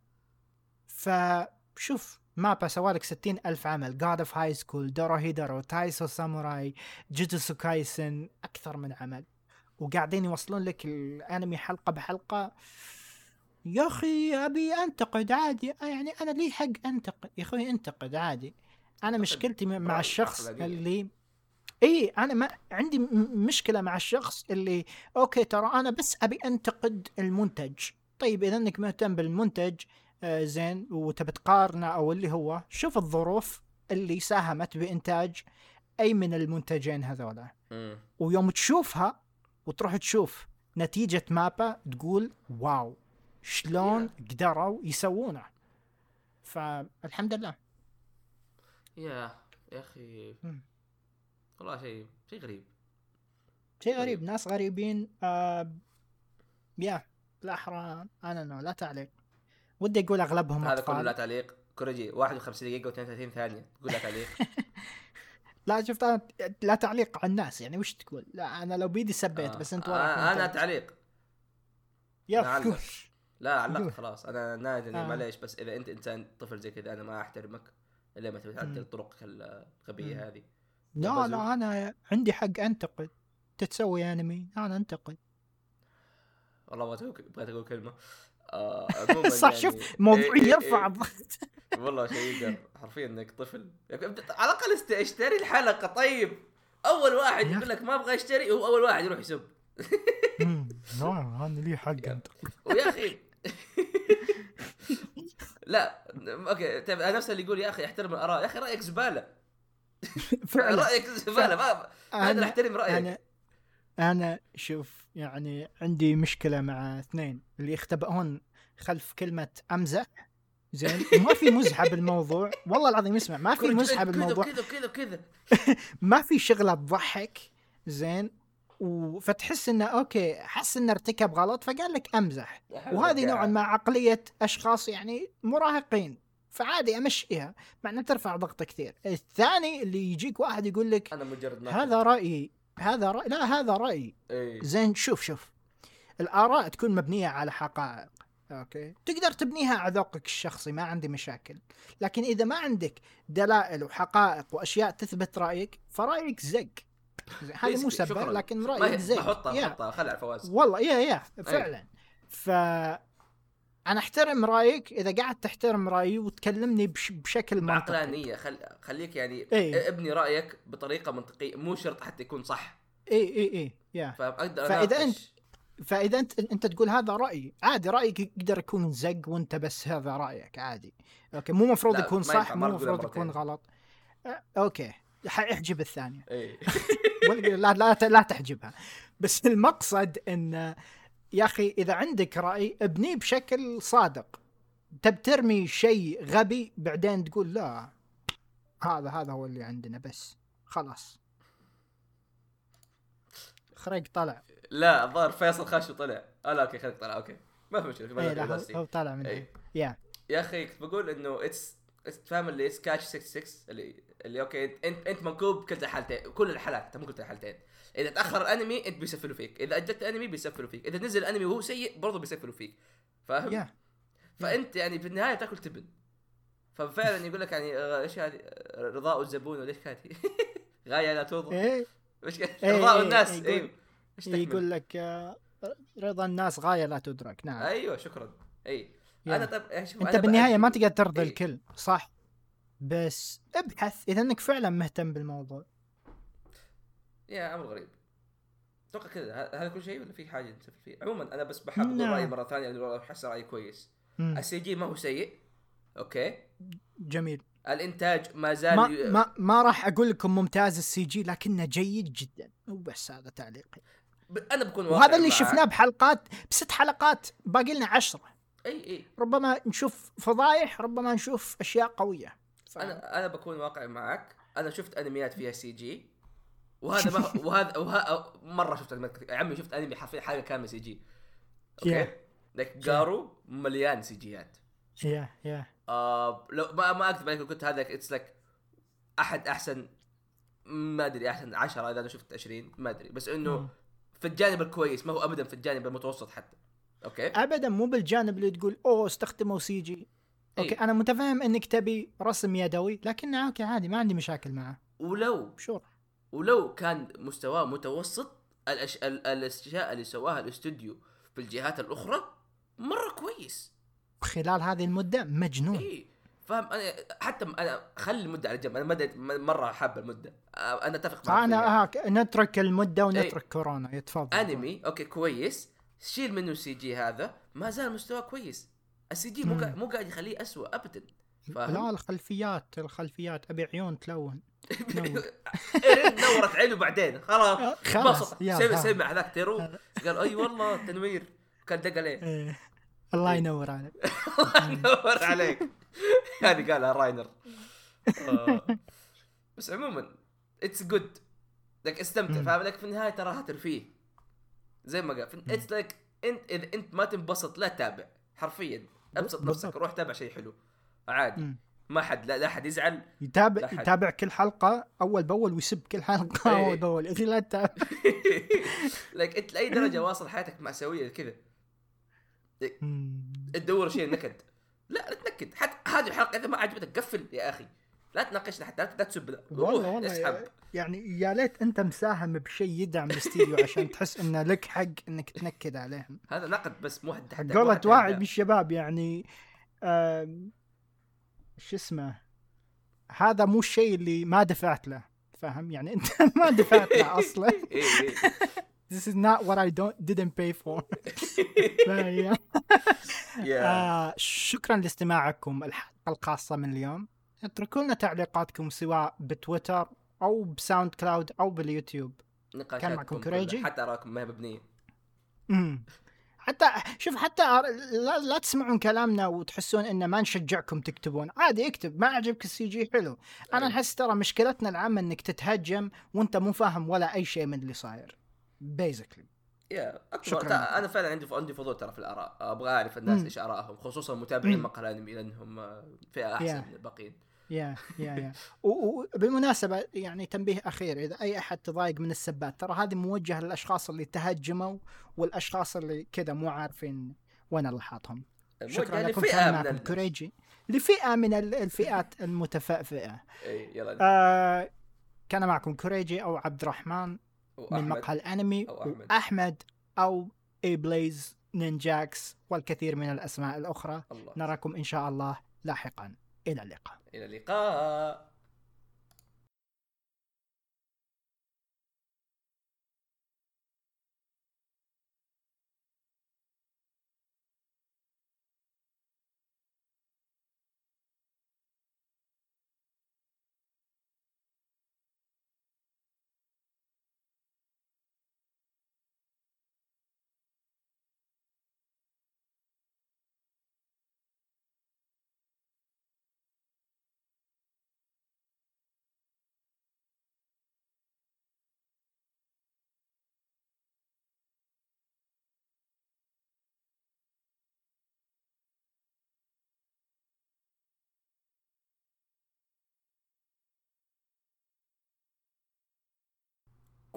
B: فشوف مابا سوالك ستين ألف عمل. God of High School Dorohedoro Taiso Samurai جوجوتسو كايسن أكثر من عمل. وقاعدين يوصلون لك الأنمي حلقة بحلقة. يا أخي أبي أنتقد عادي. يعني أنا لي حق أنتقد. يا أخوي أنتقد عادي. أنا مشكلتي مع الشخص. اللي إي أنا ما عندي مشكلة مع الشخص اللي okay ترى أنا بس أبي أنتقد المنتج. طيب إذا إنك مهتم بالمنتج زين وتبي تقارنه أو اللي هو شوف الظروف اللي ساهمت بإنتاج أي من المنتجين هذولا. ويوم تشوفها وتروح تشوف نتيجة مابا تقول واو شلون قدروا يسوونه. فالحمد لله.
A: يا يا
B: أخي.
A: والله شيء شيء غريب.
B: شيء غريب. ناس غريبين آه يا بالاحرى أنا لا تعليق. ودي أقول أغلبهم
A: هذا كله لا تعليق كوريجي 51 دقيقة و32 ثانية تقول لا تعليق
B: لا شفت أنا لا تعليق على الناس يعني وش تقول لا أنا لو بيدي سبيت
A: آه.
B: بس أنت
A: آه
B: وراك أنا.
A: تعليق
B: يا
A: أعلق. لا علقت. خلاص أنا نادني
B: آه.
A: معليش بس إذا أنت إنسان طفل زي كذا أنا ما أحترمك إلا ما تبي تعدل. طرقك الغبية
B: مم.
A: هذه
B: لا. لا أنا عندي حق أنتقد تتسوي أنمي أنا أنتقد
A: والله بغيت أقول بغيت أقول كلمة آه
B: صح
A: يعني
B: شوف موضوع
A: إيه، إيه،
B: يرفع
A: إيه.
B: الضغط
A: والله شيء يقهر حرفيا إنك طفل. على الأقل اشتري الحلقة طيب. أول واحد يقول لك ما أبغى أشتري هو أول واحد يروح يسب.
B: أنا لي حق. انتقد
A: ويا أخي. لا أوكي طيب نفس اللي يقول يا أخي أحترم الآراء. يا أخي رأيك زبالة.
B: فعلا.
A: رأيك زبالة ما أنا أحترم
B: رأيك. أنا شوف يعني عندي مشكلة مع اثنين اللي يختبئون خلف كلمة أمزح. زين وما في مزحة بالموضوع. والله العظيم اسمع ما في
A: مزحة
B: بالموضوع.
A: كذا كذا كذا.
B: ما في شغلة تضحك. زين فتحس إنه أوكي حس إنه ارتكب غلط فقال لك أمزح. وهذه نوعا ما عقلية أشخاص يعني مراهقين. فعادي أمشيها. مع إنها ترفع ضغط كثير. الثاني اللي يجيك واحد يقول لك
A: أنا مجرد ناقد.
B: هذا رأيي. هذا رأي لا هذا
A: إيه.
B: زين شوف شوف. الآراء تكون مبنية على حقائق أوكي؟ تقدر تبنيها على ذوقك الشخصي ما عندي مشاكل. لكن إذا ما عندك دلائل وحقائق وأشياء تثبت رأيك فرأيك زق. هذه مو. سبه لكن
A: رأيك
B: زق.
A: بحطها
B: يا.
A: بحطها خلع الفواز.
B: والله يا يا. فعلا. ف أنا أحترم رأيك إذا قاعد تحترم رأيي وتكلمني بش بشكل منطقي.
A: بعقلانيه خل... خليك يعني
B: إيه.
A: ابني رأيك بطريقة منطقية مو شرط حتى يكون صح.
B: اي اي اي yeah.
A: فأقدر
B: فإذا
A: أناقش.
B: فإذا أنت أنت تقول هذا رأيي عادي رأيك يقدر يكون زق وأنت بس هذا رأيك عادي. okay مو مفروض يكون صح مو مفروض يكون. غلط. okay حاحجب
A: الثانية.
B: ولا- لا لا لا تحجبها. بس المقصد إن يا أخي إذا عندك رأي ابنيه بشكل صادق. تب ترمي شيء غبي بعدين تقول لا هذا هذا هو اللي عندنا بس. خلاص. خريق طلع.
A: لا الظاهر فيصل خش وطلع آه لا okay خليك طلع okay. ما في مشكلة
B: اي لا هو- طالع من
A: إيه.
B: yeah.
A: يا أخي كنت بقول إنه it's فاهم اللي it's catch 66 اللي اللي okay أنت أنت منكوب كلتا الحالتين كل الحالات أنت مو كلتا الحالتين إذا تأخر الأنمي انت بيسفلوا فيك. إذا أجلت الأنمي بيسفلوا فيك. إذا نزل الأنمي وهو سيء برضه بيسفلوا فيك. فاهم؟
B: yeah
A: فأنت يعني في النهاية تأكل تبن. ففعلا يقول لك يعني آه، إيش هذه؟ آه، رضاء الزبون ولا إيش كانت؟ غاية لا توضح. إيه. إيش؟
B: إيه،
A: رضاء
B: إيه،
A: الناس. أيوه؟
B: يقول لك آه، رضا الناس غاية لا تدرك. نعم.
A: أيوه شكرا. اي. أنا طب شوف أنت
B: بالنهاية ما تقدر ترضي
A: إيه.
B: الكل صح؟ بس ابحث. إذا إنك فعلا مهتم بالموضوع.
A: yeah أمر غريب. أتوقع كذا. هذا كل شيء ولا في حاجة نسفل فيه؟ عموما أنا بس بحب أقول
B: نعم.
A: رأيي مرة ثانية لأنه أحس رأيي كويس. ال CG ما هو سيء. okay.
B: جميل.
A: الإنتاج ما زال
B: ما
A: ي-
B: ما, ما راح أقول لكم ممتاز ال CG لكنه جيد جدا. وبس هذا تعليقي.
A: أنا بكون واقعي
B: وهذا اللي. شفناه بحلقات بست حلقات باقي لنا عشرة.
A: إي إي.
B: ربما نشوف فضايح ربما نشوف أشياء قوية. ف...
A: أنا أنا بكون واقعي معك. أنا شفت أنميات فيها CG. وهذا ما وهذا وه... مرة شفت انميات كثير. يا عمي شفت أنمي حرفيا حاجة كاملة CG.
B: okay.
A: like جارو مليان سي جيات.
B: يا يا.
A: آه لو ما ما أكذب عليك كنت هذا it's like أحد أحسن ما أدري أحسن 10 إذا أنا شفت 20 ما أدري. بس
B: إنه.
A: في الجانب الكويس ما هو ابدا في الجانب المتوسط حتى. okay؟
B: ابدا مو بالجانب اللي تقول أوه استخدموا CG.
A: okay.
B: أنا متفاهم إنك تبي رسم يدوي لكن okay عادي ما عندي مشاكل معه.
A: ولو
B: sure
A: ولو كان مستواه متوسط الأش... ال... الأشياء اللي سواها الاستوديو في الجهات الأخرى مرة كويس.
B: خلال هذه المدة مجنون.
A: اي فاهم؟ أنا حتى أنا خلي المدة على جنب أنا مدى مرة حاب المدة. أنا أتفق معك أنا.
B: هاك نترك المدة ونترك كورونا. يتفضل
A: أنمي okay كويس. شيل منه ال CG هذا. ما زال مستواه كويس. ال CG مو. قاعد مو قاعد يخليه اسوء ابدا.
B: لا
A: فاهم؟
B: الخلفيات الخلفيات. أبي عيون تلون.
A: نورت عينه بعدين خلاص.
B: خلاص،
A: سمع. سمع هذاك تيرو. قال أي والله تنوير كان دق عليه.
B: إيه. الله ينور عليك.
A: نور عليك. هذه قالها راينر. آه. بس عموما it's good like استمتع. فاهم؟ like في النهاية تراها ترفيه زي ما قال it's like انت إذا أنت ما تنبسط لا تتابع. حرفيا.
B: أبسط.
A: نفسك روح تابع شيء حلو. عادي. ما حد لا, لا حد يزعل. لا
B: يتابع
A: حد.
B: يتابع كل حلقة أول بأول ويسب كل حلقة
A: إيه.
B: اول باول يا أخي لا تتابع.
A: لك أنت لأي درجة واصل حياتك مأساوية كذا؟ تدور شيء نكد. لا لا تنكد. حتى هذه الحلقة إذا ما عجبتك قفل يا أخي. لا تناقشنا حتى لا لا تسب. لا.
B: والله والله
A: اسحب
B: يعني يا ليت أنت مساهم بشيء يدعم الاستديو عشان تحس انه لك حق إنك تنكد عليهم.
A: هذا نقد بس مو حد
B: قولة واحد. من الشباب يعني آم، شو اسمه هذا مو الشيء اللي ما دفعت له فاهم؟ يعني أنت ما دفعت له أصلا.
A: إيه إيه.
B: this is not what I don't didn't pay for. آه شكرا لاستماعكم الحلقة الخاصة من اليوم. اتركوا لنا تعليقاتكم سواء بتويتر أو بساوند كلاود أو باليوتيوب.
A: نقاشاتكم
B: معكم كريجي؟
A: حتى أراكم ما هي
B: مبنية. حتى شوف حتى لا, لا تسمعون كلامنا وتحسون إن ما نشجعكم تكتبون عادي اكتب ما عجبك ال CG حلو أنا
A: أيوة.
B: أحس ترى مشكلتنا العامة إنك تتهجم وأنت مو فاهم ولا أي شيء من اللي صاير بيزكلي
A: يا
B: شكراً.
A: أنا فعلا عندي عندي فضول ترى في الآراء أبغى أعرف الناس. إيش آرائهم خصوصا متابعين
B: مم.
A: مقهى الأنمي لأنهم فئة
B: أحسن.
A: من الباقيين
B: يا يا يا وبالمناسبه يعني تنبيه أخير إذا أي أحد تضايق من السبات ترى هذه موجهة للأشخاص اللي تهجموا والأشخاص اللي كذا مو عارفين وين الله حاطهم. شكرا لكم كان
A: من
B: معكم كوريجي. لفئة من ال- الفئات المتفئه
A: يلا.
B: آه كان معكم كوريجي أو عبد الرحمن من. مقهى الأنمي
A: أو أحمد.
B: وأحمد أو اي بليز نينجاكس والكثير من الأسماء الأخرى.
A: الله.
B: نراكم إن شاء الله لاحقا. إلى اللقاء.
A: إلى اللقاء.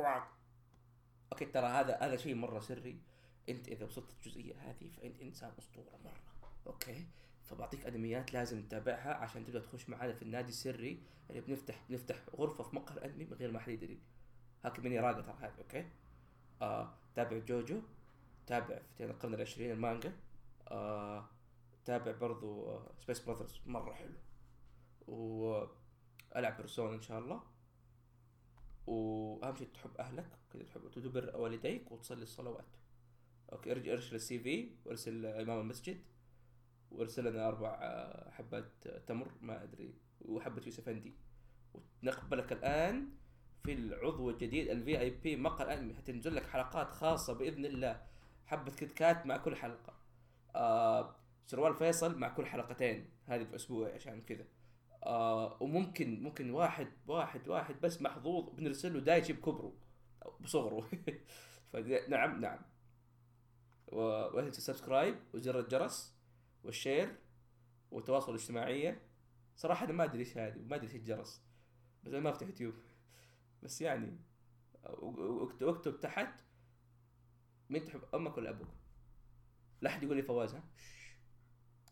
A: كواك. okay ترى هذا هذا شيء مرة سري. أنت إذا وصلت الجزئية هذه فأنت إنسان أسطورة مرة. okay؟ فبعطيك انميات لازم تتابعها عشان تقدر تخش معنا في النادي السري اللي بنفتح بنفتح غرفة في مقهى الانمي من غير ما حد يدري. هاك مني راقة ترى هذه okay؟ آه تابع جوجو تابع في القرن العشرين المانجا آه تابع برضو آه Space Brothers مرة حلو. والعب بيرسونا إن شاء الله. وأهم شيء تحب أهلك كذا تحب تبر والديك وتصلي الصلوات okay ارجع ارسل ال CV وارسل إمام المسجد وارسل لنا أربع آه، حبات آه، تمر ما أدري وحبة يوسف اندي ونقبلك الآن في العضو الجديد ال VIP مقهى الانمي حتنزل لك حلقات خاصة بإذن الله. حبة كيت كات مع كل حلقة. آه سروال فيصل مع كل حلقتين هذه في أسبوع عشان كذا. آه وممكن ممكن واحد واحد واحد بس محظوظ بنرسل له دايتشي بكبره بصغره. فنعم نعم ولا تنسى subscribe وزر الجرس وال share والتواصل الاجتماعية صراحة أنا ما أدري إيش هذه ما أدري إيش الجرس بس أنا ما أفتح يوتيوب. بس يعني واكتب اكتب تحت مين تحب أمك ولا أبوك؟ لا أحد يقول لي فواز ها؟